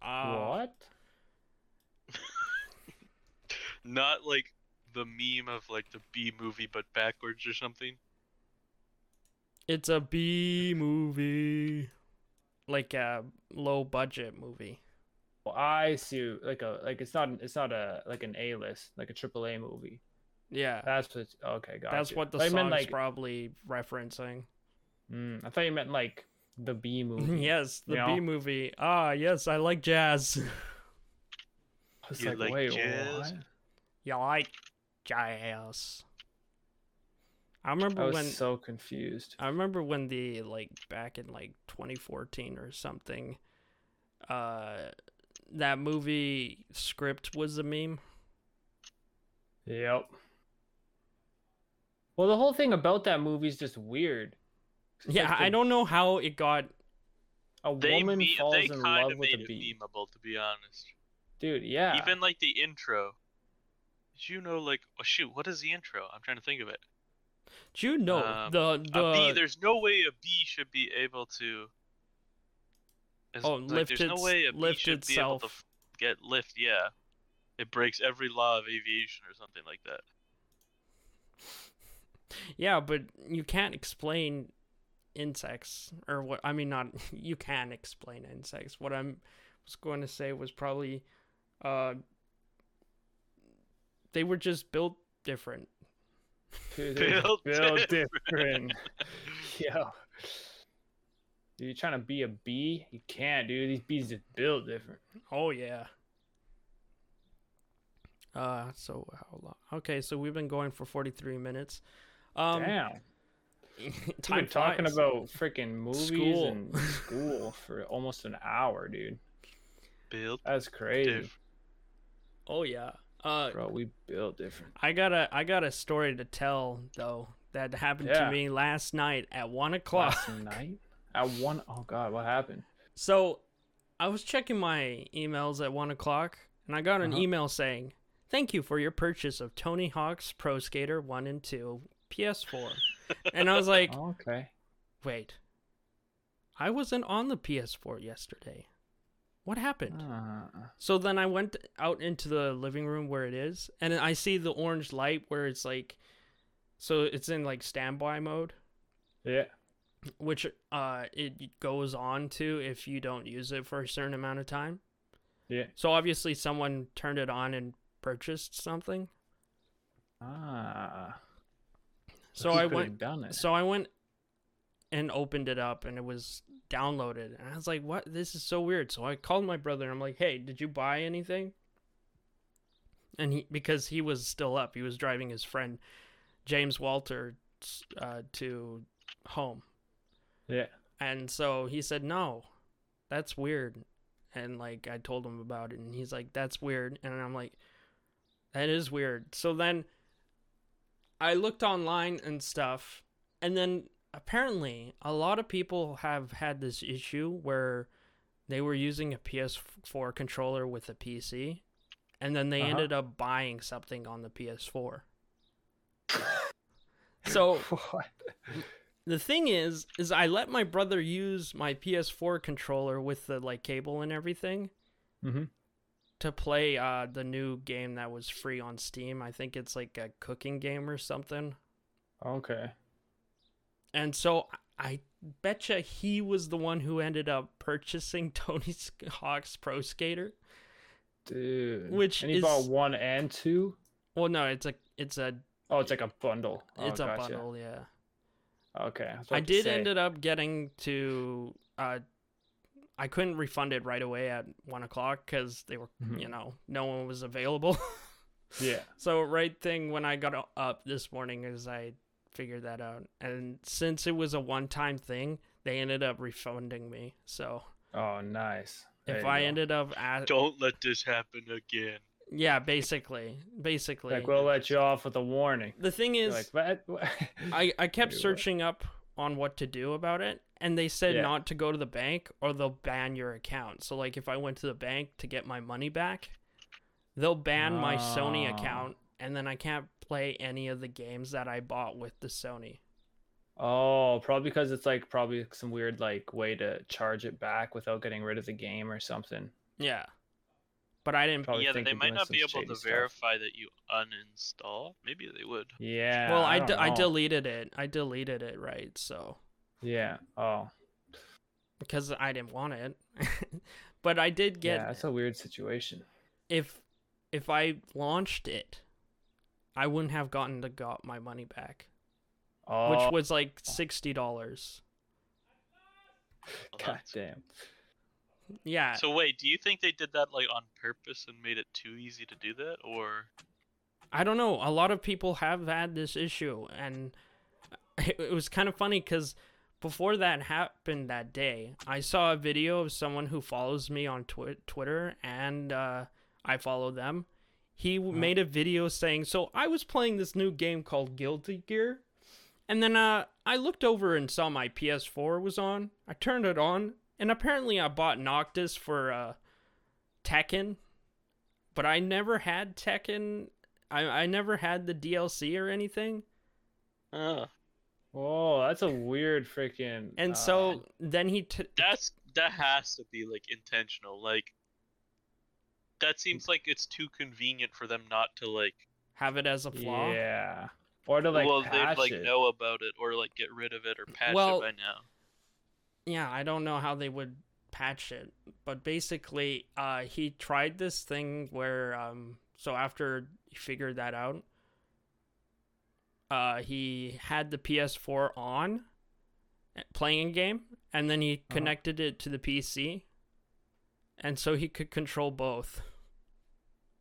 Uh, what? Not like the meme of like the B movie, but backwards or something. It's a B movie. Like a low budget movie. Well, I see. Like a like it's not it's not a like an A list like a triple A movie. Yeah. That's what. Okay, got That's what the I song's meant like. probably referencing. Mm, I thought you meant like the B movie. yes, the you B movie. Ah, yes, I like jazz. I was You like, like wait, jazz? what? you like jazz. I remember when I was when so confused. I remember when the like back in like 2014 or something uh that movie script was a meme. Yep. Well, the whole thing about that movie is just weird. It's Yeah, like I don't know how it got A They woman me- falls in love with a bee. memeable, to be honest. Dude, yeah. Even like the intro. Did you know like oh shoot, what is the intro? I'm trying to think of it. Do you know Um, the the a bee. There's no way a bee should be able to. It's, Oh, like, lift there's no way a bee should be able to itself. f- get lift. Yeah, it breaks every law of aviation or something like that. Yeah, but you can't explain insects or what I mean not you can explain insects. What I'm was going to say was probably uh they were just built different. They're Built built different. yeah. Yo. Dude, you trying to be a bee? You can't, dude. These bees just built different. Oh yeah. Uh so how long? Okay, so we've been going for 43 minutes. Um Damn. Time We've been talking flies. about freaking movies School. and school for almost an hour, dude. Built That's crazy. diff- Oh yeah. Uh Bro, we built different. I got a I got a story to tell though that happened Yeah. to me last night at one o'clock. Last night? At one oh god, what happened? So I was checking my emails at one o'clock and I got an Uh-huh. email saying, Thank you for your purchase of Tony Hawk's Pro Skater 1 and 2 PS4. And I was like, Oh, okay. Wait, I wasn't on the PS4 yesterday. What happened? Uh, So then I went out into the living room where it is, and I see the orange light where it's like, so it's in like standby mode, yeah. which uh it goes on to if you don't use it for a certain amount of time. Yeah. So obviously someone turned it on and purchased something. Ah. So I went. done it. So I went and opened it up, and it was downloaded, and I was like, "What? This is so weird." So I called my brother. and I'm like, "Hey, did you buy anything?" And he, because he was still up, he was driving his friend James Walter uh, to home, Yeah. and so he said, "No, that's weird." And like I told him about it, and he's like, "That's weird," and I'm like, "That is weird." So then I looked online and stuff, and then apparently a lot of people have had this issue where they were using a PS4 controller with a PC and then they Uh-huh. ended up buying something on the PS4. So What? the thing is is I let my brother use my PS4 controller with the like cable and everything Mhm. To play uh the new game that was free on Steam. I think it's like a cooking game or something. Okay. And so I betcha he was the one who ended up purchasing Tony Hawk's Pro Skater. Dude. Which and he bought one and two? Well, no, it's a it's a Oh, it's like a bundle. Oh, it's a bundle, yeah. Okay. was I did ended up getting to uh I couldn't refund it right away at one o'clock because they were Mhm. you know no one was available. Yeah. so right thing when I got up this morning is I figured that out, and since it was a one time thing, they ended up refunding me. So Oh, nice. There if I go. ended up at Don't let this happen again. yeah, basically, basically, like we'll let you off with a warning. the thing You're is, like, what? I I kept Wait, what? searching up on what to do about it, and they said Yeah. not to go to the bank or they'll ban your account. So like if I went to the bank to get my money back, they'll ban my Sony Oh. account, and then I can't play any of the games that I bought with the Sony. Oh, probably because it's like probably some weird like way to charge it back without getting rid of the game or something. Yeah, but I didn't. Probably yeah, think they might not be able to stuff. verify that you uninstall. Maybe they would. Yeah. well, I, don't d- I know. deleted it. I deleted it, right? So Yeah. Oh. because I didn't want it, but I did get yeah, that's a weird situation. if if I launched it, I wouldn't have gotten the got my money back, Oh, which was like sixty dollars. God damn. Yeah, So wait, do you think they did that like on purpose and made it too easy to do that, or I don't know. A lot of people have had this issue, and it, it was kind of funny because before that happened that day, I saw a video of someone who follows me on twi- Twitter, and uh, I follow them. He w made a video saying, "So I was playing this new game called Guilty Gear, and then uh, I looked over and saw my PS4 was on. I turned it on, and apparently I bought Noctis for uh, Tekken." But I never had Tekken I I never had the DLC or anything. uh, Whoa, that's a weird freaking. And uh, so then he t- that's that has to be like intentional. Like that seems like it's too convenient for them not to like. have it as a flaw. Yeah. Or to like well, they patch like it. know about it or like get rid of it or patch Well- it by now. Yeah, I don't know how they would patch it, but basically, uh, he tried this thing where, um, so after he figured that out, uh, he had the PS4 on, eh, playing a game, and then he Uh-huh. connected it to the PC, and so he could control both.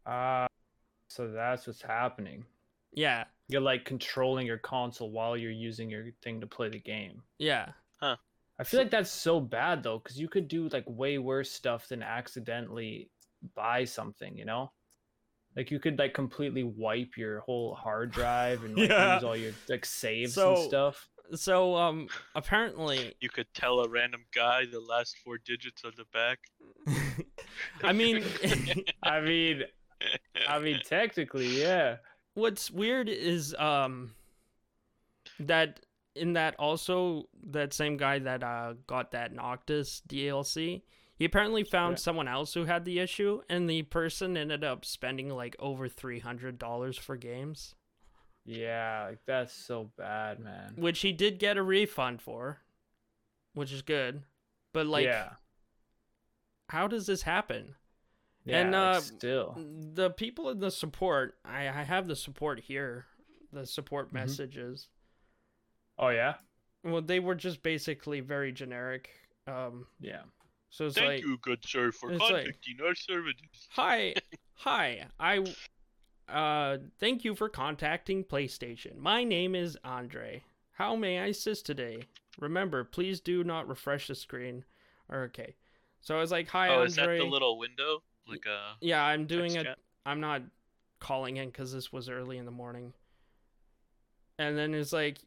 Ah, so that's what's happening. Yeah, You're like controlling your console while you're using your thing to play the game. yeah. Huh. I feel like that's so bad though, because you could do like way worse stuff than accidentally buy something, you know? Like you could like completely wipe your whole hard drive and like Yeah. lose all your like saves So- and stuff. So, um, apparently, You could tell a random guy the last four digits on the back. I mean, I mean, I mean, technically, yeah. what's weird is um that in that also that same guy that uh got that Noctis DLC, he apparently found Yeah. someone else who had the issue, and the person ended up spending like over three hundred dollars for games, Yeah, like that's so bad, man. which he did get a refund for, which is good. But like, yeah, how does this happen? yeah, and, uh, still, The people in the support, I, I have the support here, the support Mhm. messages. oh yeah, Well, they were just basically very generic. Um, yeah. So it's Thank like, you, good sir, for it's like- contacting our services. hi, hi, I, uh, thank you for contacting PlayStation. My name is Andre. How may I assist today? Remember, please do not refresh the screen. Or, okay. So I was like, hi, oh, Andre. is that the little window? Like a yeah, I'm doing it. I'm not calling in because this was early in the morning. And then it's like,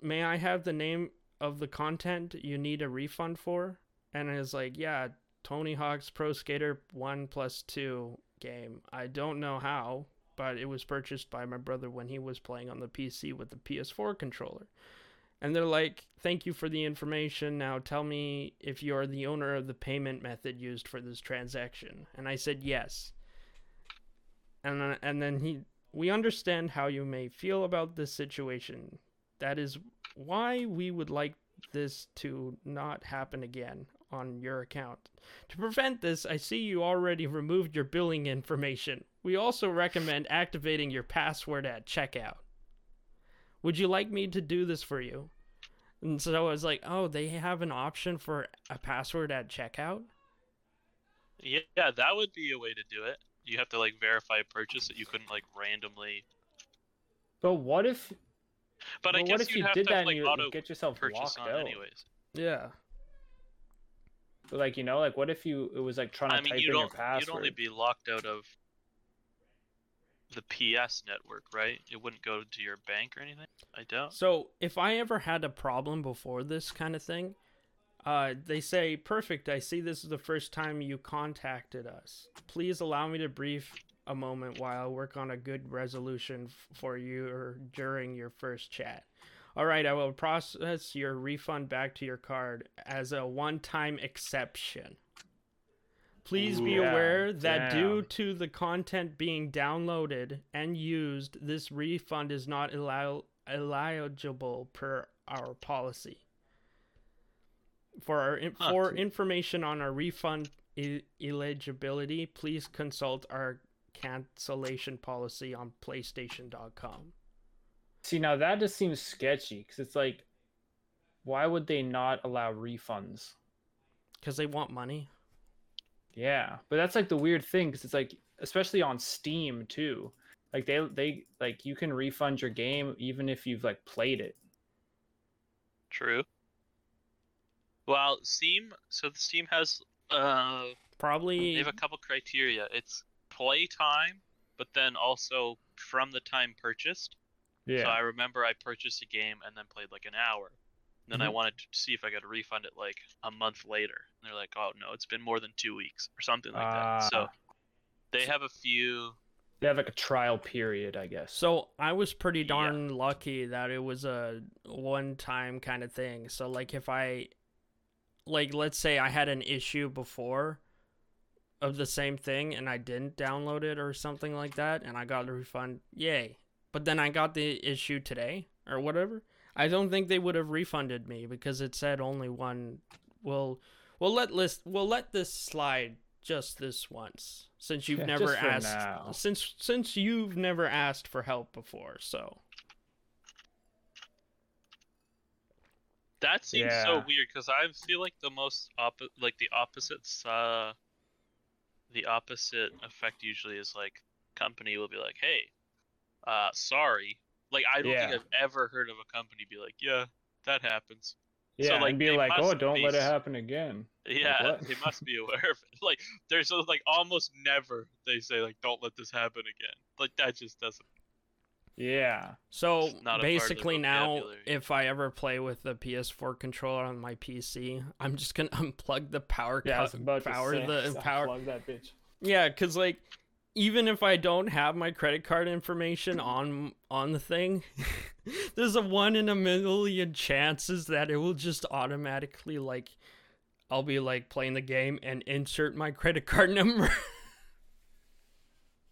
may I have the name of the content you need a refund for? And it's like, yeah, Tony Hawk's Pro Skater 1 plus 2 game. I don't know how, but it was purchased by my brother when he was playing on the PC with the PS4 controller. And they're like, thank you for the information. Now tell me if you're the owner of the payment method used for this transaction. And I said, yes. And, then- and then he, we understand how you may feel about this situation. That is why we would like this to not happen again on your account. To prevent this, I see you already removed your billing information. We also recommend activating your password at checkout. Would you like me to do this for you? And so I was like, oh, they have an option for a password at checkout? Yeah, yeah, that would be a way to do it. You have to like verify a purchase that you couldn't like randomly. But what if? But I guess what if you'd you have did to that like and you auto get yourself purchase locked out? anyways. Yeah. But, like you know, like what if you it was like trying to I mean, type you in your don't. password? You'd only be locked out of the PS network, right? It wouldn't go to your bank or anything. I doubt. So if I ever had a problem before this kind of thing, uh, they say, perfect, I see this is the first time you contacted us. Please allow me to brief a moment while I work on a good resolution f- for you or during your first chat. All right, I will process your refund back to your card as a one time exception. Please be Yeah, aware that due to the content being downloaded and used, this refund is not allow- eligible per our policy. For our in- Huh. for information on our refund e- eligibility, please consult our cancellation policy on PlayStation.com. See, now that just seems sketchy because it's like, why would they not allow refunds? Because they want money. Yeah, but that's like the weird thing because it's like, especially on Steam too. Like they they like you can refund your game even if you've like played it. True. Well, Steam. So the Steam has uh, Probably they have a couple criteria. It's play time, but then also from the time purchased. Yeah. So I remember I purchased a game and then played like an hour. Then I Mhm. wanted to see if I could refund it like a month later. And they're like, "Oh no, it's been more than two weeks or something like that." So Ah. they have a few. They have like a trial period, I guess. So I was pretty Yeah. darn lucky that it was a one time kind of thing. So like if I like let's say I had an issue before of the same thing and I didn't download it or something like that and I got a refund, yay. But then I got the issue today or whatever. I don't think they would have refunded me because it said only one will we'll let list we'll let this slide just this once since you've Yeah, never asked now. since since you've never asked for help before so That seems so weird because I feel like the most oppo- like the opposites. Uh, the opposite effect usually is like company will be like, "Hey, uh, sorry." Like I don't Yeah. think I've ever heard of a company be like, "Yeah, that happens." yeah, so, like, and be like, oh, don't be let it happen again. Yeah, what? they must be aware of it. Like there's a- like almost never they say like, "Don't let this happen again." Like that just doesn't. Yeah. so not a part of the basically now if i ever play with the ps4 controller on my pc i'm just gonna unplug the power Yeah, I was cut- about to power say, the power unplug that bitch. Yeah, because like even if I don't have my credit card information on on the thing, there's a one in a million chances that it will just automatically like I'll be like playing the game and insert my credit card number.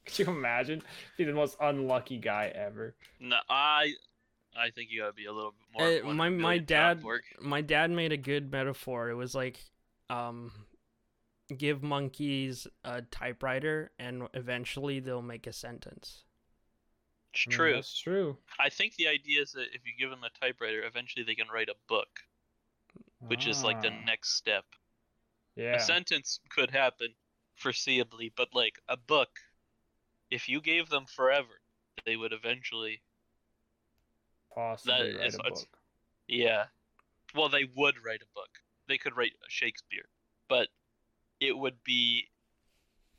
Could you imagine? Be the most unlucky guy ever. No, I, I think you gotta be a little bit more. Uh, my my dad work. my dad made a good metaphor. It was like um give monkeys a typewriter and eventually they'll make a sentence. It's I mean, true. That's true. I think the idea is that if you give them a typewriter, eventually they can write a book, which is like the Ah, next step. Yeah. A sentence could happen foreseeably, but like a book, if you gave them forever, they would eventually. Possibly that write is- a book. Yeah. Well, they would write a book. They could write Shakespeare, but it would be.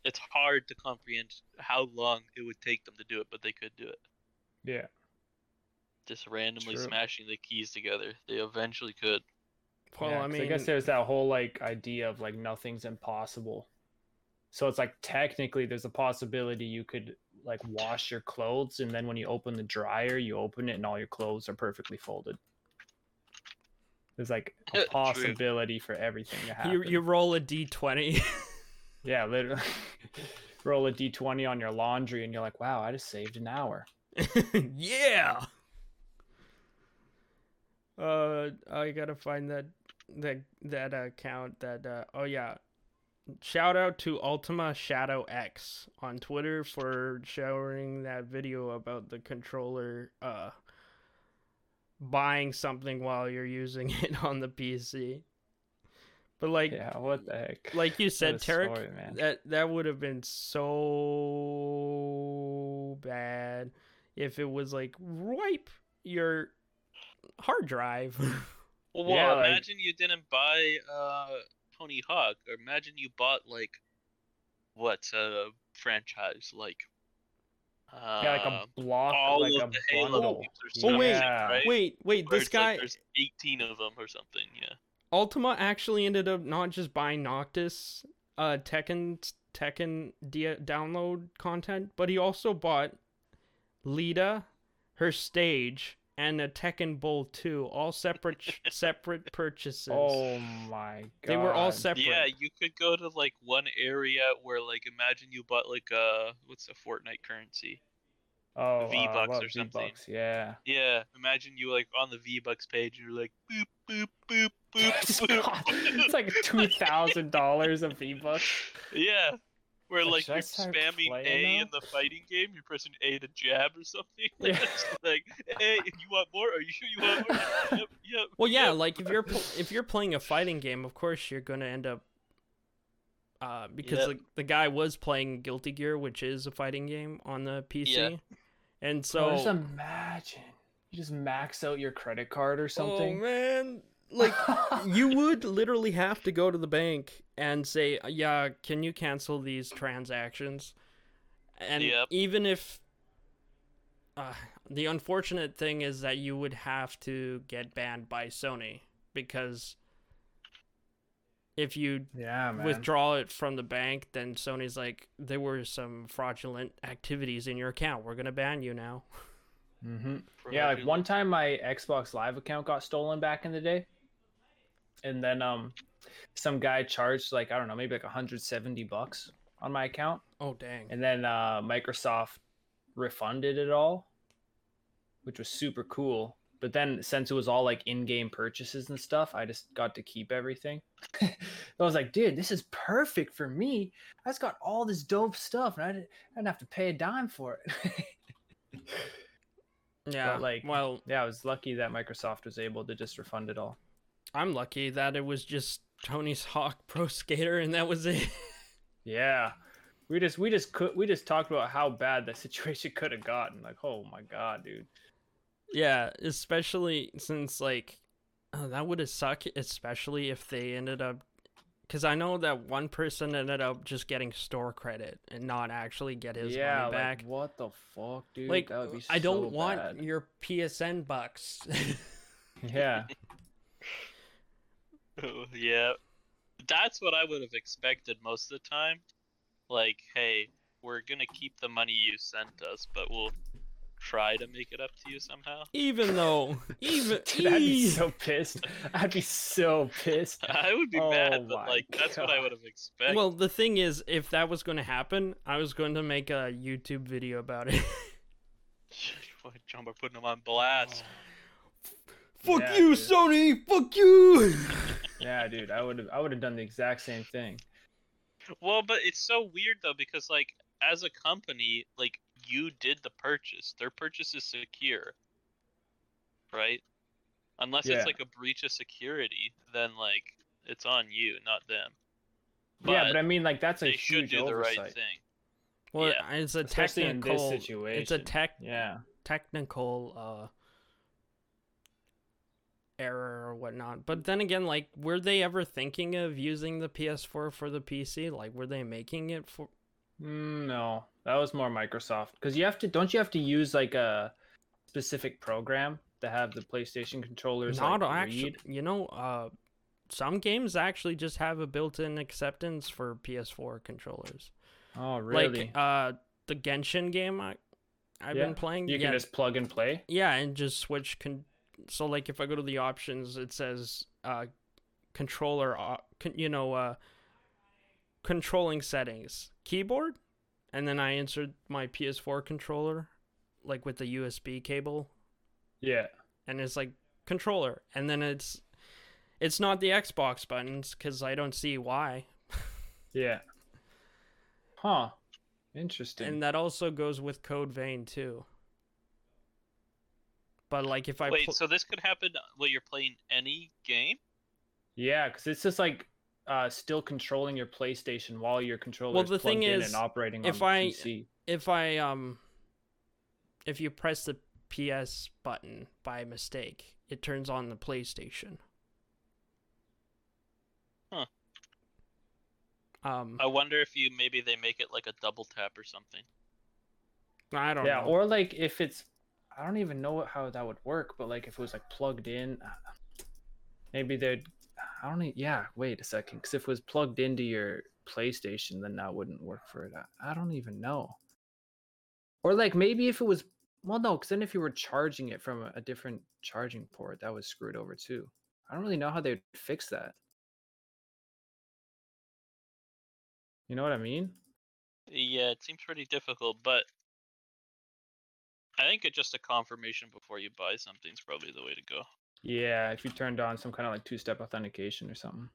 It's hard to comprehend how long it would take them to do it, but they could do it. Yeah. just randomly True. smashing the keys together. They eventually could. Well, Yeah, I 'cause mean, I guess there's that whole like idea of like nothing's impossible. So it's like technically there's a possibility you could like wash your clothes and then when you open the dryer, you open it and all your clothes are perfectly folded. There's like a possibility for everything to happen. you you roll a d20. Yeah, literally. Roll a d20 on your laundry and you're like, wow, I just saved an hour. yeah. Uh, I gotta find that that that account. That uh, oh yeah, shout out to Ultima Shadow X on Twitter for sharing that video about the controller uh buying something while you're using it on the PC. But like Yeah, what the heck? like you said, a Tarek, story, man. that that would have been so bad if it was like wipe your hard drive. Well, Yeah, like- imagine you didn't buy uh Tony Hawk, or imagine you bought like what uh franchise like uh yeah, like a block, all like of a the Halo bundle. games or Oh, wait, Yeah. right? wait, wait, Where this it's like guy there's 18 of them or something. Yeah. Ultima actually ended up not just buying Noctis uh Tekken Tekken D- download content, but he also bought Lidia, her stage, and a Tekken Bowl 2, all separate separate purchases. Oh my god. they were all separate. Yeah, you could go to like one area where like imagine you bought like a what's a Fortnite currency? Oh, V-Bucks uh, or something. V-Bucks, yeah. Yeah, imagine you like on the V Bucks page and you're like boop boop boop boop it's like two thousand dollars of V-Bucks. yeah. Where Like, like should I you're spamming A now? in the fighting game, you're pressing A to jab or something. Yeah. Like, hey, you want more? Are you sure you want more? yep, yep. Well, yeah, yep. like if you're pl- if you're playing a fighting game, of course you're gonna end up. Uh, because Yep. the, the guy was playing Guilty Gear, which is a fighting game on the PC, Yeah. and So so just imagine you just max out your credit card or something. oh man, like you would literally have to go to the bank and say, "Yeah, can you cancel these transactions?" And Yep. even if uh, the unfortunate thing is that you would have to get banned by Sony because if you yeah, withdraw it from the bank, then Sony's like, there were some fraudulent activities in your account. We're gonna ban you now. Mm-hmm. Yeah, like one time my Xbox Live account got stolen back in the day, and then um, some guy charged like I don't know, maybe like 170 bucks on my account, Oh dang! and then uh, Microsoft refunded it all, which was super cool. But then since it was all like in-game purchases and stuff, I just got to keep everything. I was like, dude, this is perfect for me. I just got all this dope stuff, and I didn't, I didn't have to pay a dime for it. Yeah, like- well, yeah, I was lucky that Microsoft was able to just refund it all. I'm lucky that it was just Tony's Hawk Pro Skater, and that was it. Yeah. We just we just could we just talked about how bad the situation could have gotten. Like, oh my god, dude. yeah, especially since like oh, that would have sucked, especially if they ended up. Because I know that one person ended up just getting store credit and not actually get his yeah, money back. like what the fuck, dude? like that would be I don't so want your PSN bucks. Yeah. Oh, yeah. That's what I would have expected most of the time. Like, hey, we're gonna keep the money you sent us, but we'll try to make it up to you somehow. even though, even Dude, I'd be so pissed. I'd be so pissed. I would be Oh mad, but like that's what I would have expected. Well, the thing is, if that was going to happen, I was going to make a YouTube video about it. We're putting them on blast. Oh Fuck Yeah, you, dude. Sony! Fuck you! Yeah, dude. I would have I would have done the exact same thing. Well, but it's so weird though because like as a company, like you did the purchase. Their purchase is secure. Right? Unless Yeah. it's like a breach of security, then like it's on you, not them. yeah, but I mean like that's a they should huge do the oversight. right thing. well, Yeah. it's a Especially in this technical. situation. It's a tech Yeah. technical uh error or whatnot. But then again, like, were they ever thinking of using the PS4 for the PC? Like, were they making it for? Mm, no, that was more Microsoft because you have to. Don't you have to use like a specific program to have the PlayStation controllers Not like, actually. read? You know, uh, some games actually just have a built-in acceptance for PS4 controllers. Oh, really? Like uh, the Genshin game I, I've Yeah, been playing. you yeah, can just plug and play. yeah, and just switch. Con- so like if I go to the options, it says uh, controller. Uh, con- you know, uh, controlling settings, keyboard, and then I answered my PS4 controller, like with the USB cable Yeah. and it's like controller and then it's it's not the xbox buttons because i don't see why Yeah. Huh. Interesting. and that also goes with code vein too but like if i Wait, pl- so this could happen while you're playing any game? yeah, because it's just like uh, still controlling your PlayStation while your controller Well, is the thing plugged in is, and operating if on I- PC. if i um if you press the ps button by mistake it turns on the playstation Huh. um I wonder if you maybe they make it like a double tap or something. i don't Yeah, know or like if it's, I don't even know how that would work, but like if it was like plugged in, uh, maybe they'd, I don't. e- Yeah, wait a second, because if it was plugged into your PlayStation, then that wouldn't work for it. I, I don't even know. Or like maybe if it was, well, no, because then if you were charging it from a, a different charging port, that was screwed over too. I don't really know how they'd fix that. You know what I mean? Yeah, it seems pretty difficult, but I think it's just a confirmation before you buy something is probably the way to go. Yeah, if you turned on some kind of like two-step authentication or something.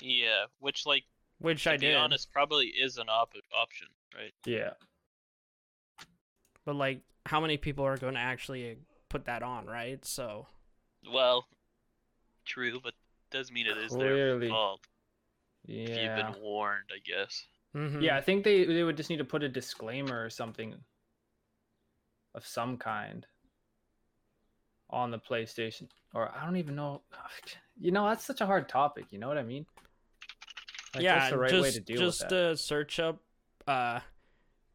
Yeah, which like which to i be did honest probably is an op- option, right? Yeah. but like how many people are going to actually put that on right so Well, true, but does mean it is Clearly. their fault. Yeah. If You've been warned, I guess. mhm. Yeah, I think they they would just need to put a disclaimer or something of some kind on the PlayStation. Or I don't even know. You know, that's such a hard topic. You know what I mean? Like, yeah, the right just way to deal just with that? uh, search up uh,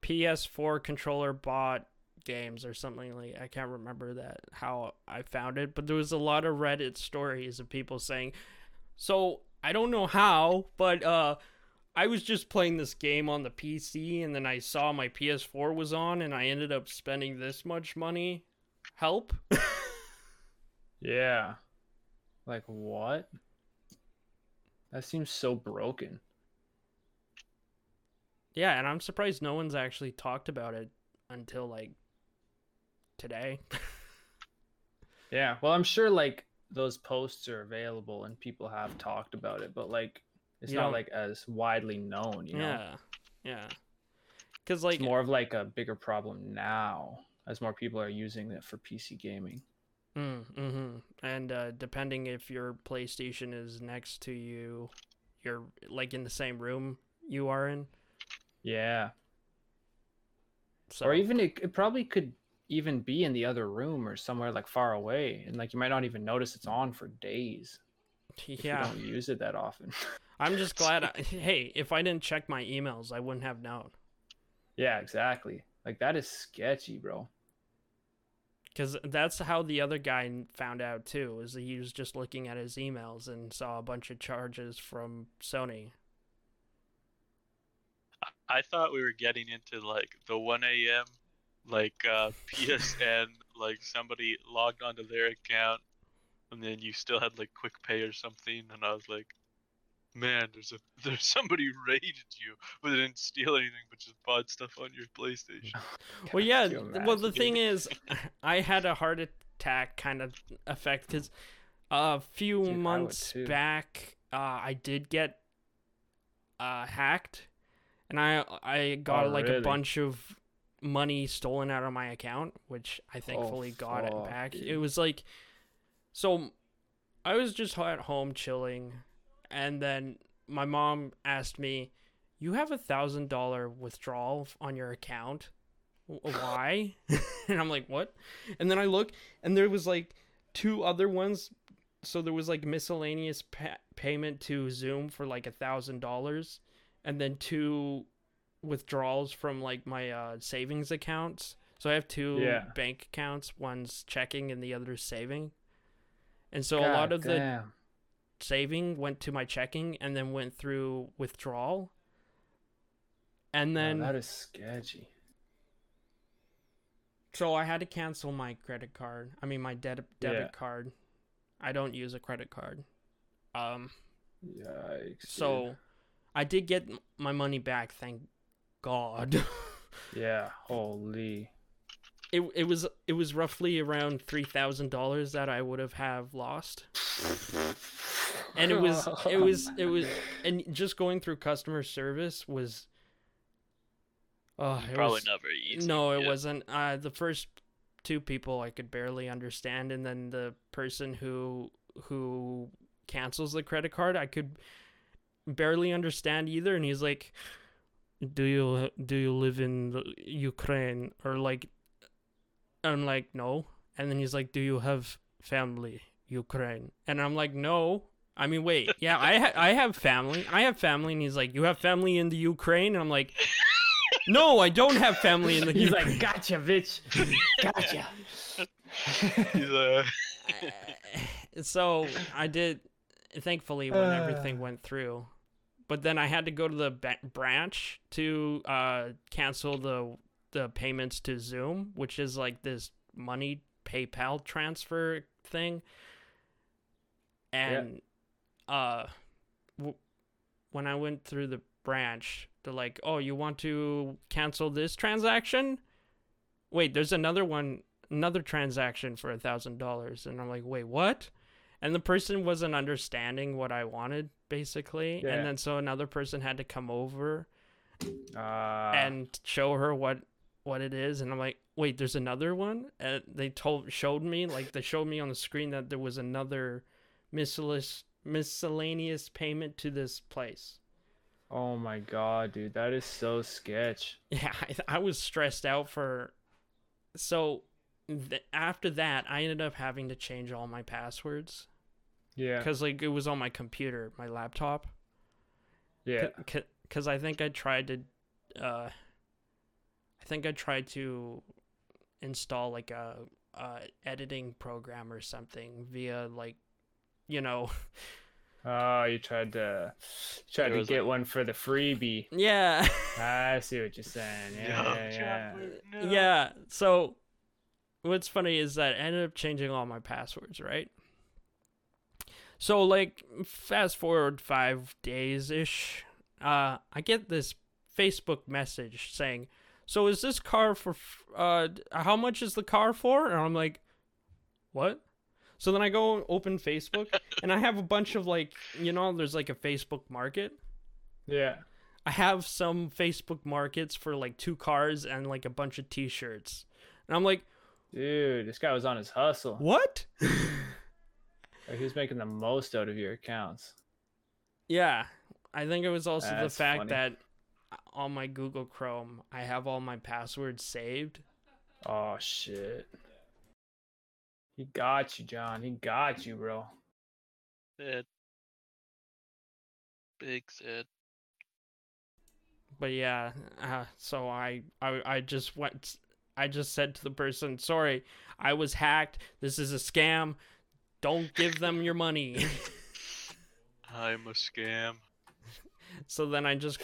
PS4 controller bot games or something like. I can't remember that how I found it, but there was a lot of Reddit stories of people saying, "So I don't know how, but uh, I was just playing this game on the PC, and then I saw my PS4 was on, and I ended up spending this much money. Help." Yeah. Like what? That seems so broken. yeah, and I'm surprised no one's actually talked about it until like today. Yeah. Well, I'm sure like those posts are available and people have talked about it, but like it's You not like as widely known, you know. Yeah, yeah. Because like it's more of like a bigger problem now as more people are using it for PC gaming. Mm, hmm And uh, depending if your PlayStation is next to you, you're like in the same room you are in. Yeah. So Or even it, it probably could even be in the other room or somewhere like far away and like you might not even notice it's on for days if yeah, you don't use it that often. I'm just glad. I, hey, if I didn't check my emails, I wouldn't have known. yeah, exactly. Like that is sketchy, bro. Because that's how the other guy found out too. Is that he was just looking at his emails and saw a bunch of charges from Sony. I thought we were getting into like the 1 a.m. like uh, PSN, like somebody logged onto their account, and then you still had like quick pay or something, and I was like, man, there's a there's somebody raided you, but they didn't steal anything, but just bought stuff on your PlayStation. Well, yeah. could you th- Well, the thing is, I had a heart attack kind of effect because a few Dude, months back, uh, I did get uh, hacked, and I I got Oh, like really? a bunch of money stolen out of my account, which I thankfully got it Oh, fuck, back. It was like, so I was just at home chilling, and then my mom asked me, "You have a thousand dollar withdrawal on your account." Why? and I'm like, what? And then I look, and there was like two other ones. So there was like miscellaneous pa- payment to Xoom for like a thousand dollars, and then two withdrawals from like my uh, savings accounts. So I have two Yeah. bank accounts. One's checking and the other's saving. And so a lot God of the damn. Saving went to my checking and then went through withdrawal. And Wow, then that is sketchy. so I had to cancel my credit card. I mean my debit debit Yeah. card. I don't use a credit card. Um Yikes. dude. so I did get my money back, thank God. yeah, holy. it it was it was roughly around three thousand dollars that I would have have lost, and it was it was it was and just going through customer service was. Oh, it Probably was, not very easy. No, it yeah. wasn't. Uh, the first two people I could barely understand, and then the person who who cancels the credit card, I could barely understand either. And he's like, "Do you do you live in the Ukraine or like?" I'm like, "No," and then he's like, "Do you have family Ukraine?" And I'm like, "No." I mean, wait, yeah, I ha- I have family. I have family, and he's like, "You have family in the Ukraine?" And I'm like, "No, I don't have family in the He's Ukraine." like, gotcha, bitch. Gotcha. He's, uh, so I did, thankfully, when everything Uh. went through. But then I had to go to the ba- branch to uh, cancel the the payments to Xoom, which is like this money PayPal transfer thing. And uh, w- when I went through the branch, they're like, "Oh, you want to cancel this transaction? Wait, there's another one, another transaction for a thousand dollars." And I'm like, "Wait, what?" And the person wasn't understanding what I wanted, basically. Yeah. And then so another person had to come over Uh, and show her what what it is and i'm like wait there's another one and they told showed me like they showed me on the screen that there was another miscellaneous miscellaneous payment to this place oh my god, dude, that is so sketch. yeah i, I was stressed out for so th- after that i ended up having to change all my passwords Yeah. because like it was on my computer my laptop Yeah. because I think I tried to, uh, I think I tried to install like a, a editing program or something via like, you know, Oh, you tried to tried to get like- one for the freebie. yeah, I see what you're saying. Yeah, no, yeah, yeah. No. yeah. So, what's funny is that I ended up changing all my passwords, right? So like, fast forward five days ish, uh, I get this Facebook message saying, "So is this car for? f- Uh, how much is the car for?" And I'm like, "What?" So then I go open Facebook, and I have a bunch of like, you know, there's like a Facebook Market. Yeah. I have some Facebook Markets for like two cars and like a bunch of T-shirts, and I'm like, Dude, this guy was on his hustle. "What?" Like, he was making the most out of your accounts. Yeah, I think it was also That's the fact funny. that on my Google Chrome, I have all my passwords saved. Oh shit. He got you, John. He got you, bro. Sad. Big sad. But yeah, uh, so I, I I just went I just said to the person, "Sorry, I was hacked. This is a scam. Don't give them your money." I'm a scam. so then I just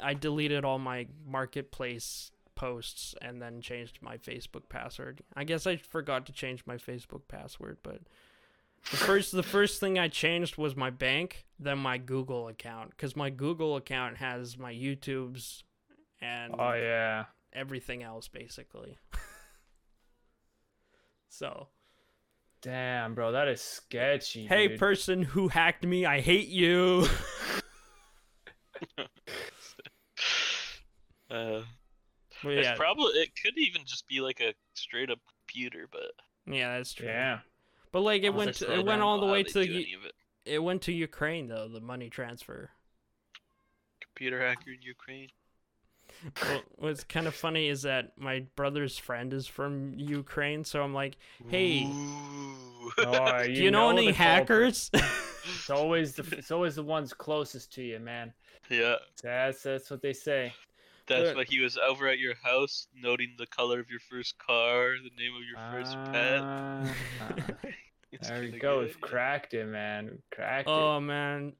I deleted all my marketplace posts and then changed my Facebook password. I guess I forgot to change my Facebook password, but the first the first thing I changed was my bank, then my Google account cuz my Google account has my YouTubes and Oh yeah. everything else basically. so, Damn, bro, that is sketchy. hey dude. person who hacked me, I hate you. Uh, But it's probably it could even just be like a straight up computer, but yeah, that's true. Yeah. But like it went to, it went all the way to do U- it. it went to Ukraine though, the money transfer. computer hacker in Ukraine. well, what's kind of funny is that my brother's friend is from Ukraine, so I'm like, Hey, Ooh. Oh, "Do you know, any hackers?" It's always the it's always the ones closest to you, man. yeah. That's that's what they say. That's But- why he was over at your house, noting the color of your first car, the name of your first pet. Ah, It's there we go. good, We've cracked it, man. We've cracked Oh man,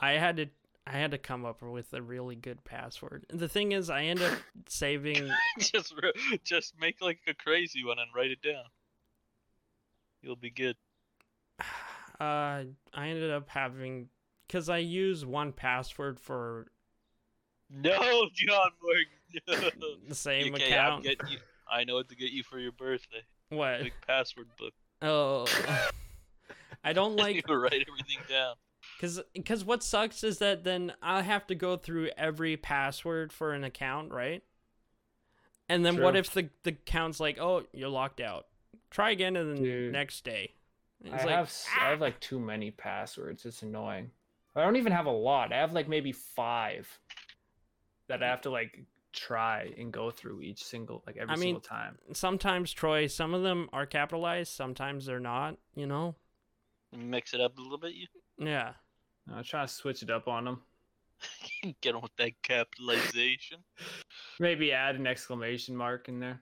I had to I had to come up with a really good password. And the thing is, I end up saving. just just make like a crazy one and write it down. You'll be good. Uh, I ended up having because I use one password for No, John Morgan. No. the same okay, I'm account. getting you. I know what to get you for your birthday. What? Big password book. Oh, I don't like you write everything down. Cause, cause what sucks is that then I have to go through every password for an account, right? And then what if the the account's like, oh, you're locked out. Try again, and then Dude. next day. I It's like, have s- I have "Ah." like too many passwords. It's annoying. I don't even have a lot. I have like maybe five that I have to like try and go through each single like every I mean- single time. sometimes Troy, some of them are capitalized, sometimes they're not. You know? Mix it up a little bit. You Yeah. I'm trying to switch it up on them. get on with that capitalization. Maybe add an exclamation mark in there.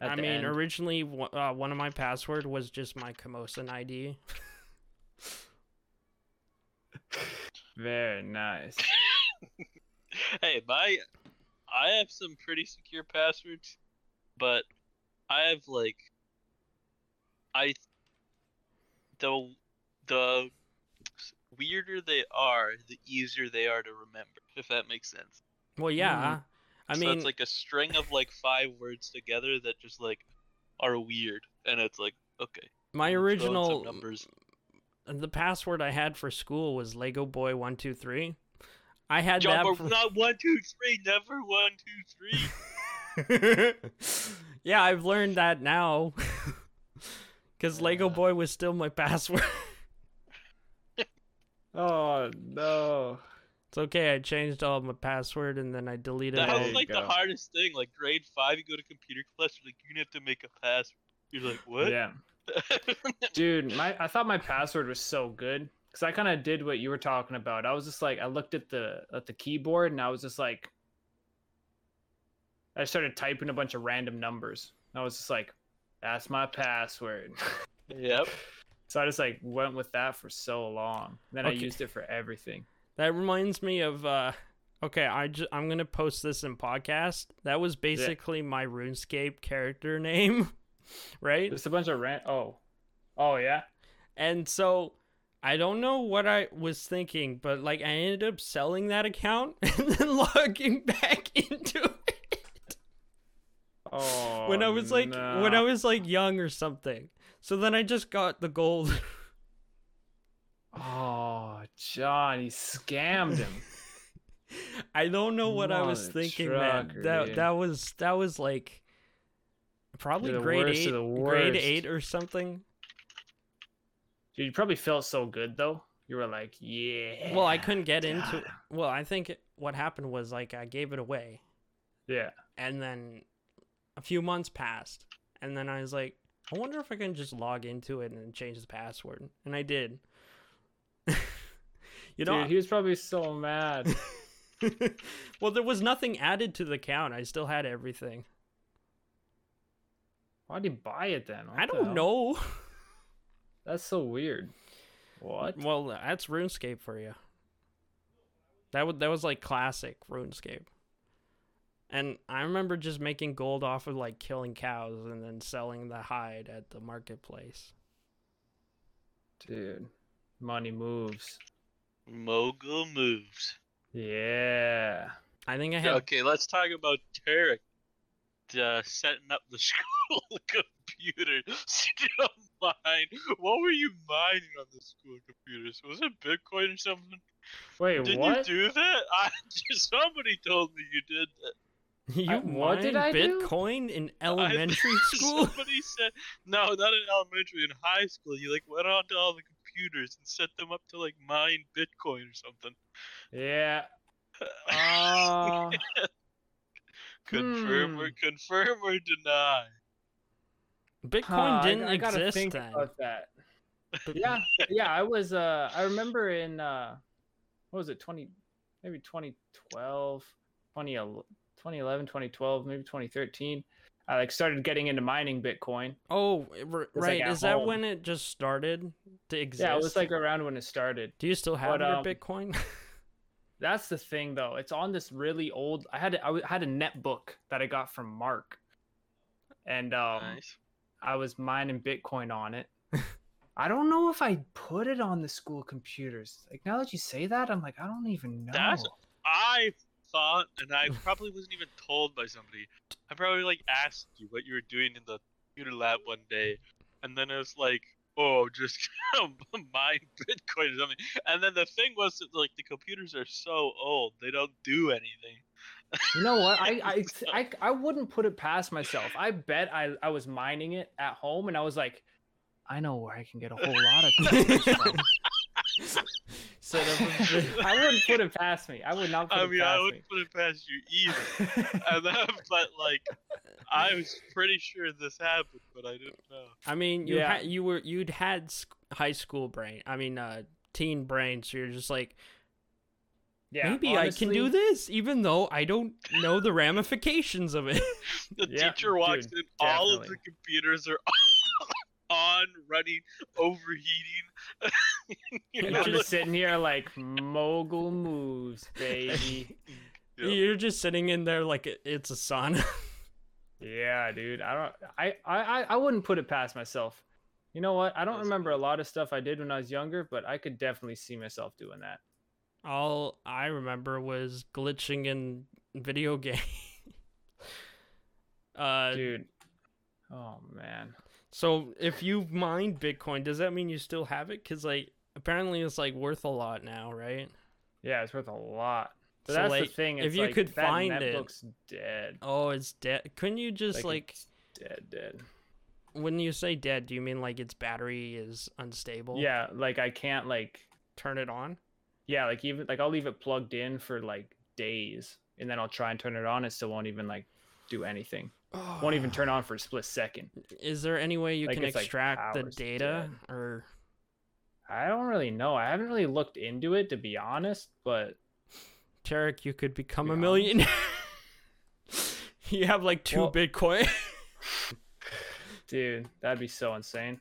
At I the mean, end. originally one- uh, one of my password was just my Camosun ID. very nice. Hey, my I have some pretty secure passwords, but I have like I the the weirder they are, the easier they are to remember. If that makes sense. Well, yeah. Mm-hmm. I mean, so mean, it's like a string of like five words together that just like are weird, and it's like okay. my I'm throwing some original numbers. the password I had for school was Lego Boy one two three. I had Jump that. or for- not one two three, never one two three. yeah, I've learned that now. Because Lego. Boy was still my password. Oh no. it's okay. I changed all my password and then I deleted That was like the hardest thing. Like grade five, you go to computer class, you're like, you're gonna have to make a password. You're like, what? Yeah. Dude, my I thought my password was so good because I kind of did what you were talking about. I was just like, I looked at the at the keyboard and I was just like, I started typing a bunch of random numbers. I was just like, that's my password. yep. so I just like went with that for so long. Then I used it for everything. That reminds me of. uh Okay, I ju- I'm gonna post this in podcast. That was basically my RuneScape character name, right? Just a bunch of ran. Oh, oh yeah. And so I don't know what I was thinking, but like I ended up selling that account and then logging back into it Oh. when I was like when I was like young or something. So then I just got the gold. Oh, John, he scammed him. I don't know what I was thinking, man. That dude. that was that was like probably grade eight, grade eight or something. Dude, you probably felt so good though. You were like, yeah. Well, I couldn't get into. Well, I think what happened was like I gave it away, Yeah. and then a few months passed, and then I was like, I wonder if I can just log into it and change the password, and I did. you know, Dude, he was probably so mad. well, there was nothing added to the account. I still had everything. Why'd he buy it then? What I the don't hell? know. That's so weird. What? Well, that's RuneScape for you. That was that was like classic RuneScape. And I remember just making gold off of like killing cows and then selling the hide at the marketplace. Dude, money moves. Mogul moves. Yeah. I think I had Okay, let's talk about Tarek uh, setting up the school computer. Still mine. What were you mining on the school computers? Was it Bitcoin or something? Wait, Did what? you do that? I, somebody told me you did that. you I- what did mined I do? Bitcoin in I- elementary school. Somebody said no, not in elementary. In high school, you like went onto all the computers and set them up to like mine Bitcoin or something. Yeah. Uh, confirm or hmm. confirm or deny. Bitcoin huh, didn't I, gotta exist think then. about that. Yeah, yeah. I was. Uh, I remember in. Uh, what was it? Twenty. maybe 2012, 2011, 2011, 2012, maybe 2013. I like started getting into mining Bitcoin. Oh, r- right. at Is that when it just started to exist? Yeah, it was like around when it started. Do you still have but, your um, Bitcoin? That's the thing, though. It's on this really old. I had I w- had a netbook that I got from Mark, and um, nice. I was mining Bitcoin on it. I don't know if I put it on the school computers. Like now that you say that, I'm like, I don't even know. That's- I thought, and I probably wasn't even told by somebody. I probably like asked you what you were doing in the computer lab one day, and then it was like, oh, just mine Bitcoin or something. And then the thing was that like the computers are so old, they don't do anything. You know what? I, I I I wouldn't put it past myself. I bet I I was mining it at home, and I was like, I know where I can get a whole lot of computers from. Set up I wouldn't put it past me. I would not put I it mean, I past wouldn't put it past you either. and then, but like, I was pretty sure this happened, but I didn't know. I mean, you Yeah. had you were you'd had sc- high school brain. I mean, uh, teen brain. So you're just like, yeah, maybe I can do this, even though I don't know the ramifications of it. The Yeah, teacher walks dude, in, all of the computers are on, running, overheating. you And know, I'm just sitting here like mogul moves, baby. Yeah. You're just sitting in there like it's a sauna. Yeah, dude. I don't. I, I I I wouldn't put it past myself. You know what? I don't That's remember a lot of stuff I did when I was younger, but I could definitely see myself doing that. All I remember was glitching in video game. uh, Dude. Oh man. so if you mined Bitcoin, does that mean you still have it? Cause like apparently it's like worth a lot now, right? Yeah, it's worth a lot. But So, that's like, the thing. if you like, could that find it- netbook's dead. Oh, it's dead. Couldn't you just Like, like, it's dead, dead. when you say dead, do you mean like its battery is unstable? Yeah, like I can't like. Turn it on. Yeah, like even like I'll leave it plugged in for like days, and then I'll try and turn it on. It still won't even like do anything. Won't even turn on for a split second. Is there any way you Like, can it's, like, extract the data dead. or I don't really know. I haven't really looked into it to be honest, but Tarek, you could become be a millionaire. you have like two Well- Bitcoin. dude, that'd be so insane.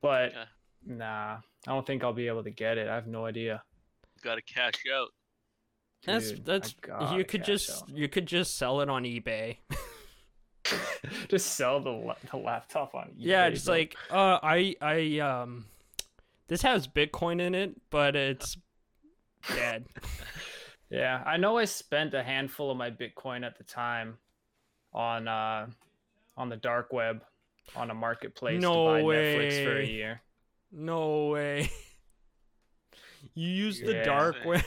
But Yeah. nah, I don't think I'll be able to get it. I have no idea. Gotta cash out. that's Dude, I that's you could just out. you could just sell it on eBay. just sell the la- the laptop on eBay. yeah, just bro. like uh I I um this has Bitcoin in it, but it's dead. yeah, I know I spent a handful of my Bitcoin at the time on uh on the dark web on a marketplace No to buy Netflix for a way. year. No way. You use the Yeah. dark web.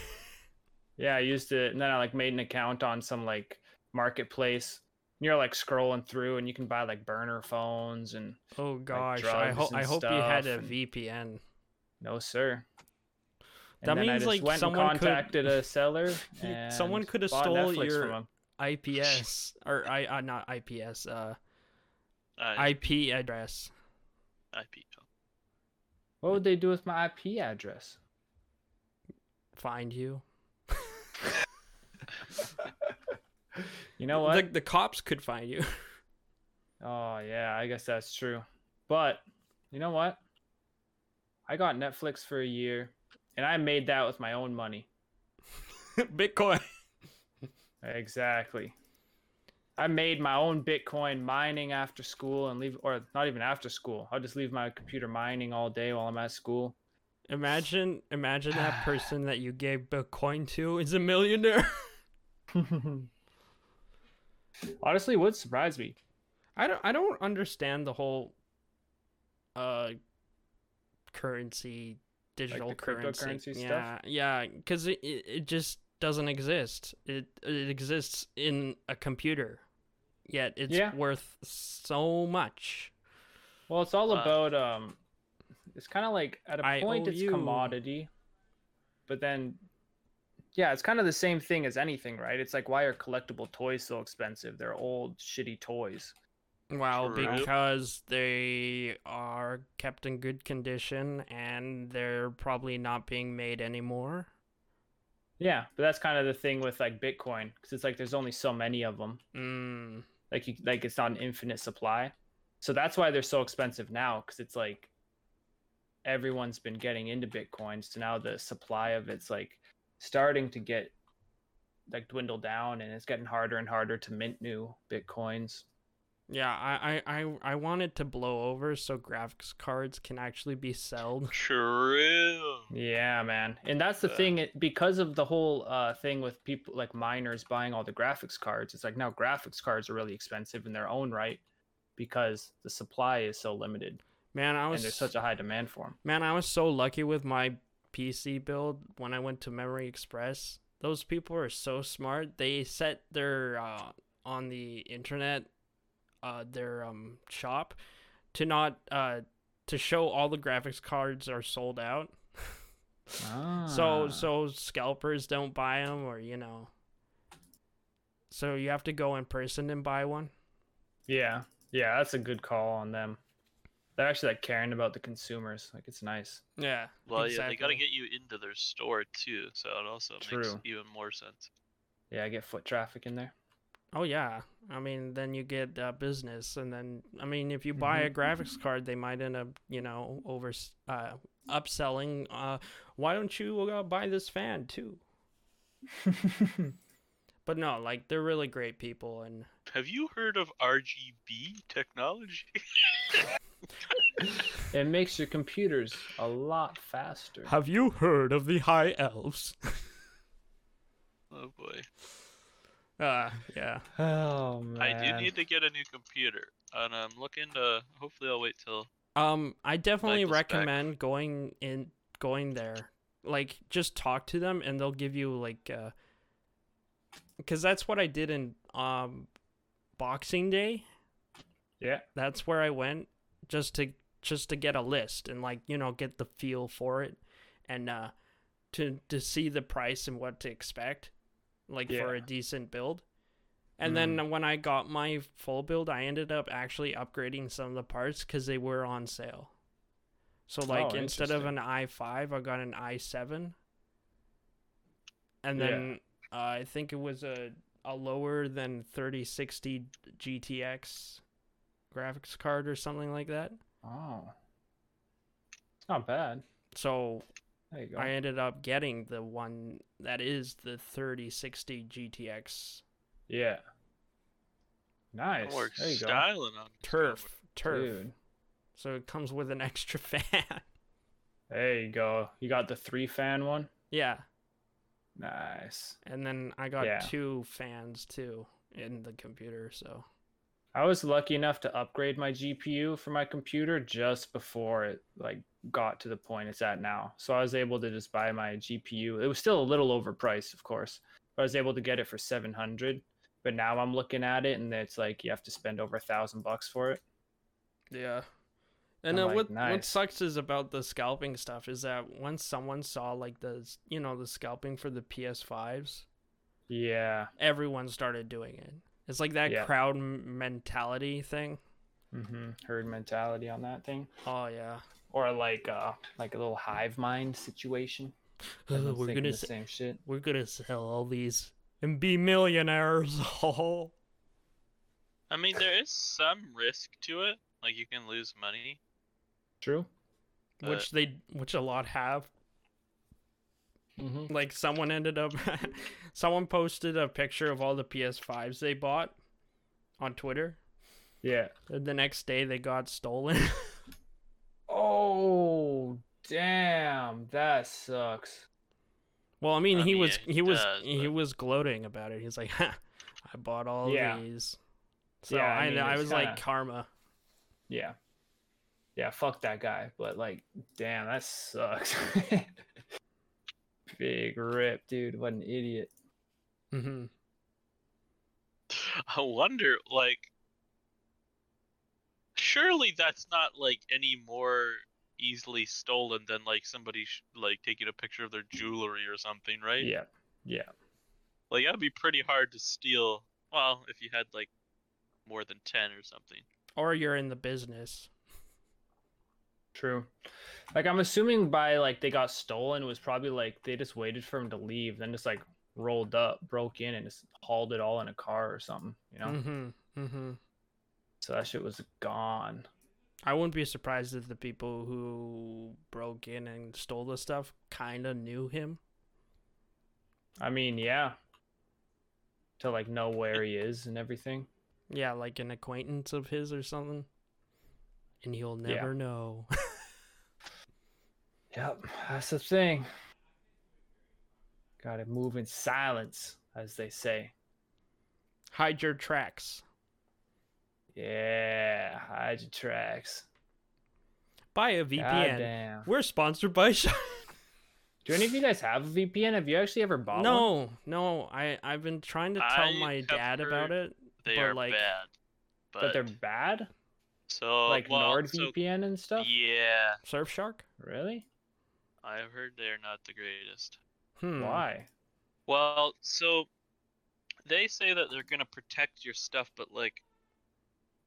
Yeah, I used it, and then I like made an account on some like marketplace. And You're like scrolling through, and you can buy like burner phones and Oh gosh, I drugs hope and I hope you had a VPN. no sir. And That then I means, just like, went and someone could- contacted a seller. And someone could have bought stole Netflix your- from him. IPS or I uh, not IPS uh Uh, IP address. IP. What would they do with my IP address? Find you. You know what? The the cops could find you. Oh yeah, I guess that's true. But you know what? I got Netflix for a year, and I made that with my own money. Bitcoin. Exactly. I made my own Bitcoin mining after school and leave, or not even after school. I'll just leave my computer mining all day while I'm at school. Imagine imagine that person that you gave Bitcoin to is a millionaire. Honestly, it would surprise me. I don't I don't understand the whole uh currency digital the currency. cryptocurrency stuff? yeah, Yeah, cuz it, it it just doesn't exist. It it exists in a computer. Yet it's Yeah. worth so much. Well, it's all Wow. about um, it's kind of like at a point it's IOU. commodity, but then, yeah, it's kind of the same thing as anything, right? It's like why are collectible toys so expensive? They're old, shitty toys. Well, True. because they are kept in good condition and they're probably not being made anymore. Yeah, but that's kind of the thing with like Bitcoin because it's like there's only so many of them. Mm, Like you, like it's not an infinite supply. So that's why they're so expensive now because it's like everyone's been getting into Bitcoin. So now the supply of it's like starting to get like dwindle down and it's getting harder and harder to mint new Bitcoins. yeah, I, I, I, I want it to blow over so graphics cards can actually be sold. True. Yeah, man. And that's the Yeah. thing it, because of the whole uh thing with people like miners buying all the graphics cards. It's like now graphics cards are really expensive in their own right because the supply is so limited Man, I was and there's such a high demand for them. Man, I was so lucky with my PC build when I went to Memory Express. Those people are so smart. They set their uh, on the internet uh, their um shop to not uh to show all the graphics cards are sold out. ah. So so scalpers don't buy them or you know. So you have to go in person and buy one. yeah. Yeah, that's a good call on them. They're actually like caring about the consumers. Like it's nice. Yeah. Well, yeah, they gotta get you into their store too, so it also makes even more sense. Yeah, get foot traffic in there. Oh yeah, I mean, then you get uh, business, and then I mean, if you buy a graphics card, they might end up, you know, over uh, upselling. Uh, why don't you uh, buy this fan too? But no, like they're really great people, and Have you heard of RGB technology? it makes your computers a lot faster. have you heard of the High Elves? oh boy. uh, yeah. Oh man. I do need to get a new computer, and I'm looking to. Hopefully, I'll wait till. Um, I definitely the spec. recommend going in, going there. Like, just talk to them, and they'll give you like, uh, because that's what I did in um, Boxing Day. Yeah. That's where I went just to just to get a list and like you know get the feel for it, and uh, to to see the price and what to expect, like for a decent build. And then when I got my full build, I ended up actually upgrading some of the parts because they were on sale. So like Oh, instead of an i5, I got an i7. And Yeah. then uh, I think it was a a lower than 3060 GTX graphics card or something like that. Oh. It's not bad. So There you go. I ended up getting the one that is the 3060 GTX Yeah. Nice. We're There you go. styling on turf turf. Dude. So it comes with an extra fan. There you go. You got the three fan one? yeah. Nice. And then I got Yeah. two fans too in the computer, so I was lucky enough to upgrade my GPU for my computer just before it like got to the point it's at now. So I was able to just buy my GPU. It was still a little overpriced, of course, but I was able to get it for 700. But now I'm looking at it and it's like you have to spend over a thousand bucks for it. yeah. And uh, like, what what sucks is about the scalping stuff is that once someone saw like the you know the scalping for the PS5s, Yeah. everyone started doing it. It's like that Yeah. crowd m- mentality thing. Mm-hmm. Herd mentality on that thing, Oh yeah. or like uh like a little hive mind situation. Uh, we're gonna the s- same shit. we're gonna sell all these and be millionaires. Oh. I mean, there is some risk to it. Like you can lose money. True. which they which a lot have. Mm-hmm. Like someone ended up someone posted a picture of all the PS5s they bought on Twitter. Yeah. And the next day they got stolen. Oh damn, that sucks. well, I mean, I he mean, was yeah, he was does, he was gloating about it. He's like, "I bought all Yeah. these." So Yeah, I I mean, I, was like kinda- karma. Yeah. Yeah, fuck that guy. But like, damn, that sucks. Big rip, dude. What an idiot. hmm I wonder, like, surely that's not like any more easily stolen than like somebody sh- like taking a picture of their jewelry or something, right? Yeah. Yeah. Like that'd be pretty hard to steal. Well, if you had like more than ten or something. Or you're in the business. True. Like I'm assuming by like they got stolen was probably like they just waited for him to leave, then just like rolled up, broke in, and just hauled it all in a car or something. You know. Mm-hmm. Mm-hmm. So that shit was gone. I wouldn't be surprised if the people who broke in and stole the stuff kind of knew him. I mean, yeah. To like know where he is and everything. Yeah, like an acquaintance of his or something. And he'll Yeah. never know. Yep, that's the thing. Gotta move in silence, as they say. Hide your tracks. Yeah, hide your tracks. Buy a VPN. Goddamn. We're sponsored by Shine. Do any of you guys have a VPN? Have you actually ever bought one? No, no. I I've been trying to tell I my dad about it. They But, are like- bad. But, But they're bad? so like well, NordVPN so- and stuff? Yeah, Surfshark? Really? I've heard they're not the greatest. Hmm. Why? Well, so they say that they're gonna protect your stuff, but like,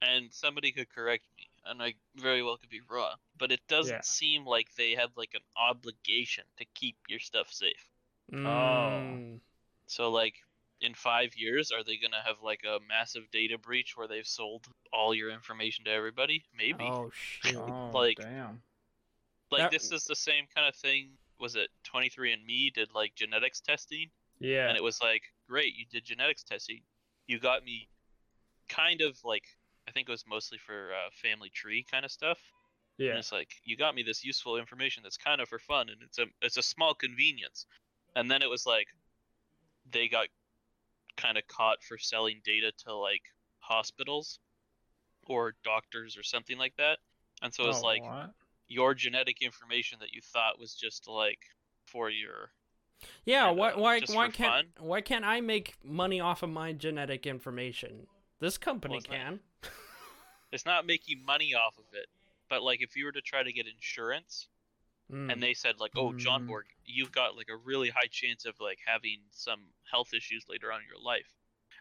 and somebody could correct me, and I very well could be wrong, but it doesn't Yeah. seem like they have like an obligation to keep your stuff safe. Mm. So like, in five years, are they gonna have like a massive data breach where they've sold all your information to everybody? Maybe. Oh shit. Oh, Like- damn. Like that- this is the same kind of thing. Was it 23andMe did like genetics testing? Yeah. and it was like great you did genetics testing you got me kind of like i think it was mostly for uh, family tree kind of stuff Yeah. and it's like you got me this useful information that's kind of for fun and it's a it's a small convenience and then it was like they got kind of caught for selling data to like hospitals or doctors or something like that and so it's Oh, like what? Your genetic information that you thought was just like for your Yeah, why why why can't why can't I make money off of my genetic information? This company Well, it's not- can. it's not making money off of it but like if you were to try to get insurance Mm. and they said like oh john Mm. borg you've got like a really high chance of like having some health issues later on in your life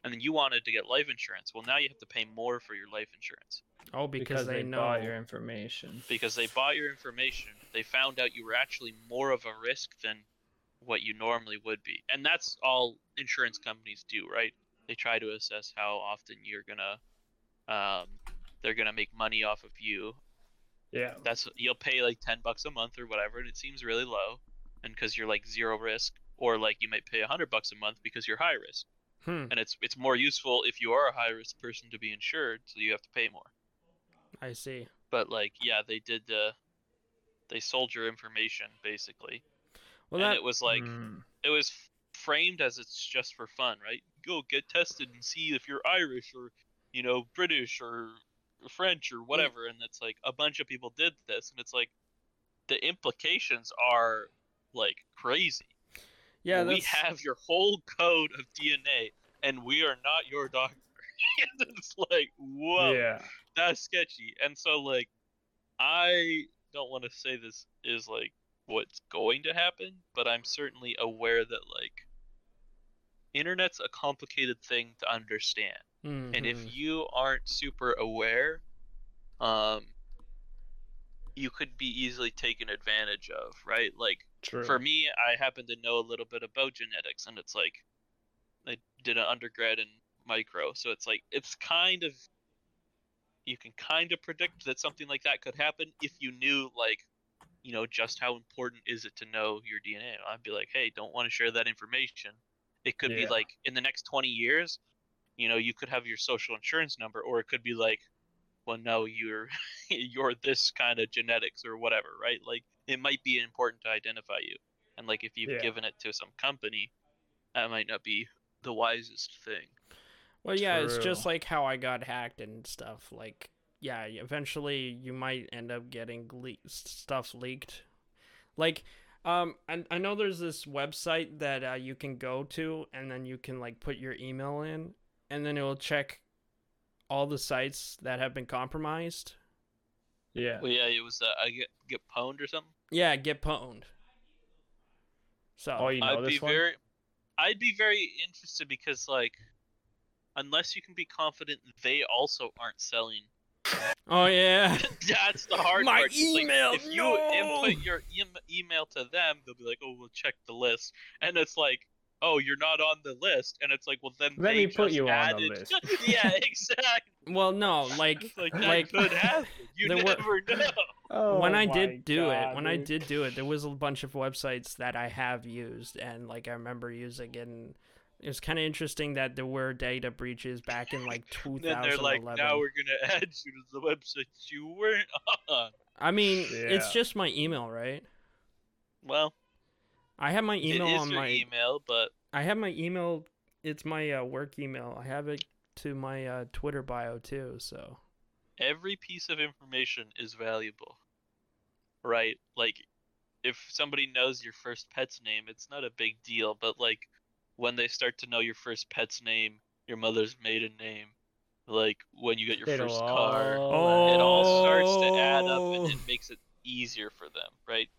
and then you wanted to get life insurance. Well now you have to pay more for your life insurance. Oh, because, they, know. bought your information. because they bought your information they found out you were actually more of a risk than what you normally would be. And that's all insurance companies do right? They try to assess how often you're gonna um, they're gonna make money off of you. Yeah. that's you'll pay like 10 bucks a month or whatever and it seems really low. And because you're like zero risk or like you might pay 100 bucks a month because you're high risk Hmm. and it's it's more useful if you are a high risk person to be insured so you have to pay more I see. but like yeah they did uh they sold your information basically Well, and that it was like Mm. it was framed as it's just for fun right go get tested and see if you're irish or you know british or french or whatever and it's like a bunch of people did this and it's like the implications are like crazy yeah, we that's, have your whole code of dna and we are not your doctor and it's like whoa Yeah. that's sketchy. And so like I don't want to say this is like what's going to happen, but I'm certainly aware that like internet's a complicated thing to understand. And if Mhm. you aren't super aware, um you could be easily taken advantage of, right? Like True. for me, I happen to know a little bit about genetics, and it's like I did an undergrad in micro, so it's like it's kind of you can kind of predict that something like that could happen if you knew like you know just how important is it to know your DNA. I'd be like, hey, don't want to share that information. It could be like in the next 20 years, you know, you could have your social insurance number, or it could be like, well, no, you're you're this kind of genetics or whatever, right? Like it might be important to identify you, and like if you've Yeah. given it to some company, that might not be the wisest thing. Well, yeah, it's just like how I got hacked and stuff. Like, yeah, eventually you might end up getting le- stuff leaked. Like, um, I, I know there's this website that uh, you can go to, and then you can like put your email in, and then it will check all the sites that have been compromised. yeah. Well, yeah, it was uh, I get get pwned or something. Yeah, get pwned. So, Oh, you know I'd this be one? very, I'd be very interested because like, unless you can be confident they also aren't selling Oh yeah. That's the hard My part. It's like, email, if you input your em email to them, they'll be like, "Oh, we'll check the list," and it's like, "Oh, you're not on the list," and it's like, "Well, then Let they me put just you on the added... list. yeah, exactly. Well, no, like like that like could happen. You there were- never know. Oh when I did do it, God, when I did do it, there was a bunch of websites that I have used, and like I remember using, and it was kind of interesting that there were data breaches back in like Then 2011. they're like, "Now we're gonna add you to the websites you weren't on." I mean, it's just my email, right? Well, I have my email it is on your my. email, but I have my email. It's my uh, work email. I have it to my uh, Twitter bio too. So every piece of information is valuable, right? Like, if somebody knows your first pet's name, it's not a big deal. But like, when they start to know your first pet's name, your mother's maiden name, like when you get your It'll first car, all it all starts to add up, Oh. and it makes it easier for them, right?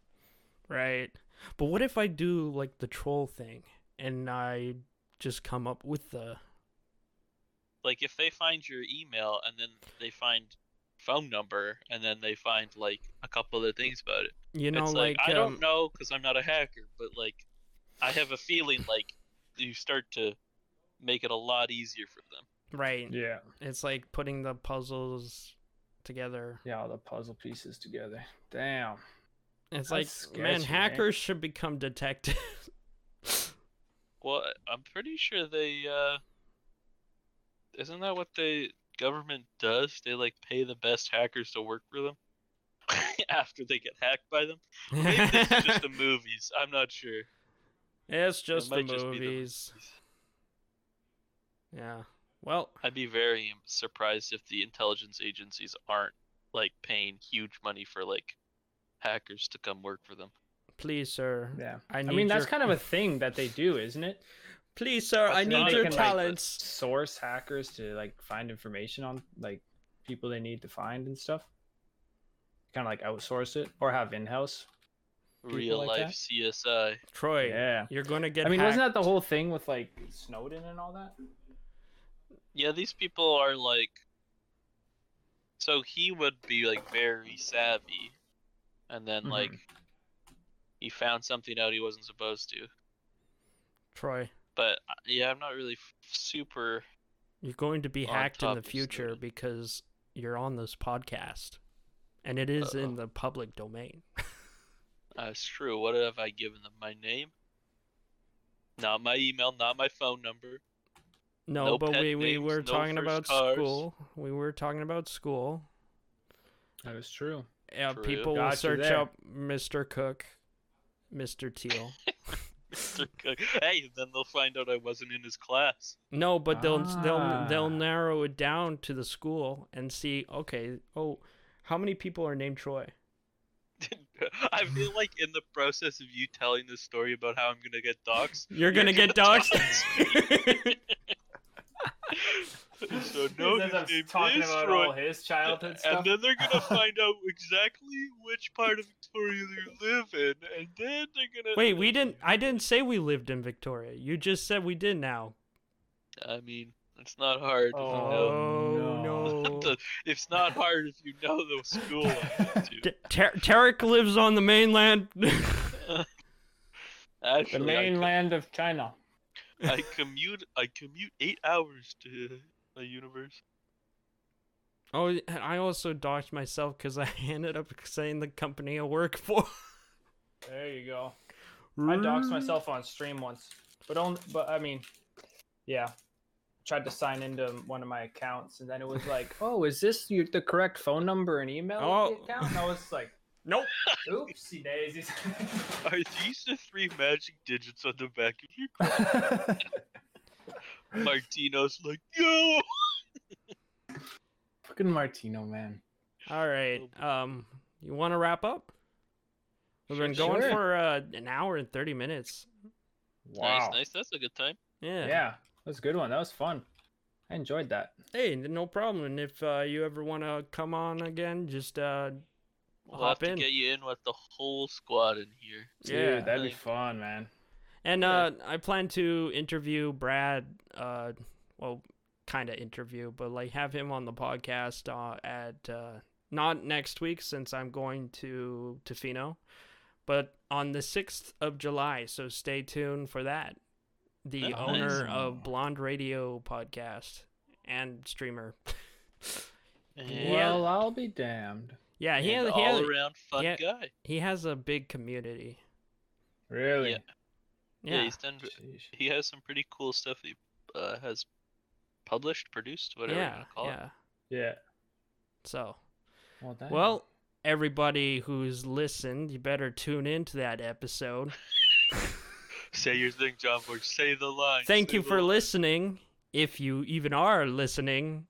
right. But what if I do like the troll thing and I just come up with the Like, if they find your email and then they find phone number and then they find like a couple other things about it. you know it's like, like, I um, don't know because I'm not a hacker, but like I have a feeling like you start to make it a lot easier for them. right. Yeah, It's like putting the puzzles together. yeah, all the puzzle pieces together. Damn. It's That's like sketchy, man, man. hackers should become detectives. Well, I'm pretty sure they uh isn't that what the government does? They like pay the best hackers to work for them after they get hacked by them. Maybe this is just the movies. I'm not sure. it's It just the might just the movies. Yeah. Well, I'd be very surprised if the intelligence agencies aren't like paying huge money for like hackers to come work for them. please, sir. Yeah. I I, need mean, that's your- kind of a thing that they do, isn't it? Please, sir. I need not your even like talents. Source hackers to like find information on like people they need to find and stuff. Kind of like outsource it or have in-house. Real like life that? CSI. Troy, Yeah. you're gonna get. I mean, wasn't that the whole thing with like Snowden and all that? Yeah, these people are like. So he would be like very savvy, and then Mhm. like he found something out he wasn't supposed to. Troy? But uh, yeah, I'm not really f- super. You're going to be hacked in the future Snowden. because you're on this podcast, and it is in Uh-oh. the public domain. That's true. What have I given them? My name? Not my email, not my phone number. No, No but pet we, we were no talking about cars. school. We were talking about school. That is true. Yeah, True. people will Got you search there. up Mr. Cook, Mr. Teal. Mr. Cook. Hey, then they'll find out I wasn't in his class. No, but they'll they'll they'll Ah. narrow it down to the school and see. Okay, oh, how many people are named Troy? I feel like in the process of you telling this story about how I'm gonna get doxxed, You're gonna You're get gonna doxxed. so no, Ends name talking is about Troy. all his childhood and stuff. And then they're gonna find out exactly which part of Victoria you live in, and then they're gonna. Wait, we didn't. I didn't say we lived in Victoria. You just said we did now. I mean, it's not hard if you know. Oh, oh no. no. It's not hard if you know the school I went to. Ter- Tarek lives on the mainland. Actually, the I co- mainland of China. I commute. I commute eight hours to my universe. oh, and I also doxed myself because I ended up saying the company I work for. There you go. I doxed myself on stream once, but only. But I mean, yeah. Tried to sign into one of my accounts, and then it was like, "Oh, is this your, the correct phone number and email Oh. the account?" And I was like, Nope. "Oopsie daisies." Are these the three magic digits on the back of your Martino's like, yo! Fucking Martino, man. All right. Um, you want to wrap up? We've been going sure. for uh, an hour and thirty minutes. Wow. Nice, nice. That's a good time. Yeah. Yeah, that was a good one. That was fun. I enjoyed that. Hey, n- no problem. And if uh, you ever want to come on again, just uh, We'll hop have to in. get you in with the whole squad in here. Dude, Yeah. that'd be Like- fun, man. And Yeah. uh, I plan to interview Brad. Uh, well, kind of interview, but like have him on the podcast uh, at uh, not next week since I'm going to Tofino, but on the 6th of July. So stay tuned for that. The Nice. owner of Blonde Radio podcast and streamer. And Yeah. Well, I'll be damned. Yeah, he an has, he, has, all-around fun yeah. guy. he has a big community. Really? Yeah. Yeah. Yeah. he's done. Sheesh. He has some pretty cool stuff. He uh, has published, produced, whatever you Yeah. want to call it. Yeah. Yeah. So, Well, well, everybody who's listened, you better tune into that episode. Say your thing, John Borg. Say the line. Thank say you for line. listening, if you even are listening.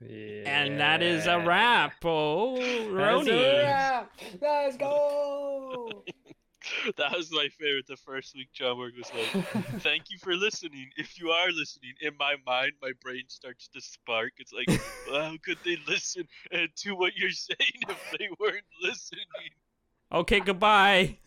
Yeah. And that is a wrap. Oh, That's a wrap. Let's go. That was my favorite. The first week, John Borg was like, "Thank you for listening. If you are listening, in my mind, my brain starts to spark. It's like, well, how could they listen to what you're saying if they weren't listening?" Okay, goodbye.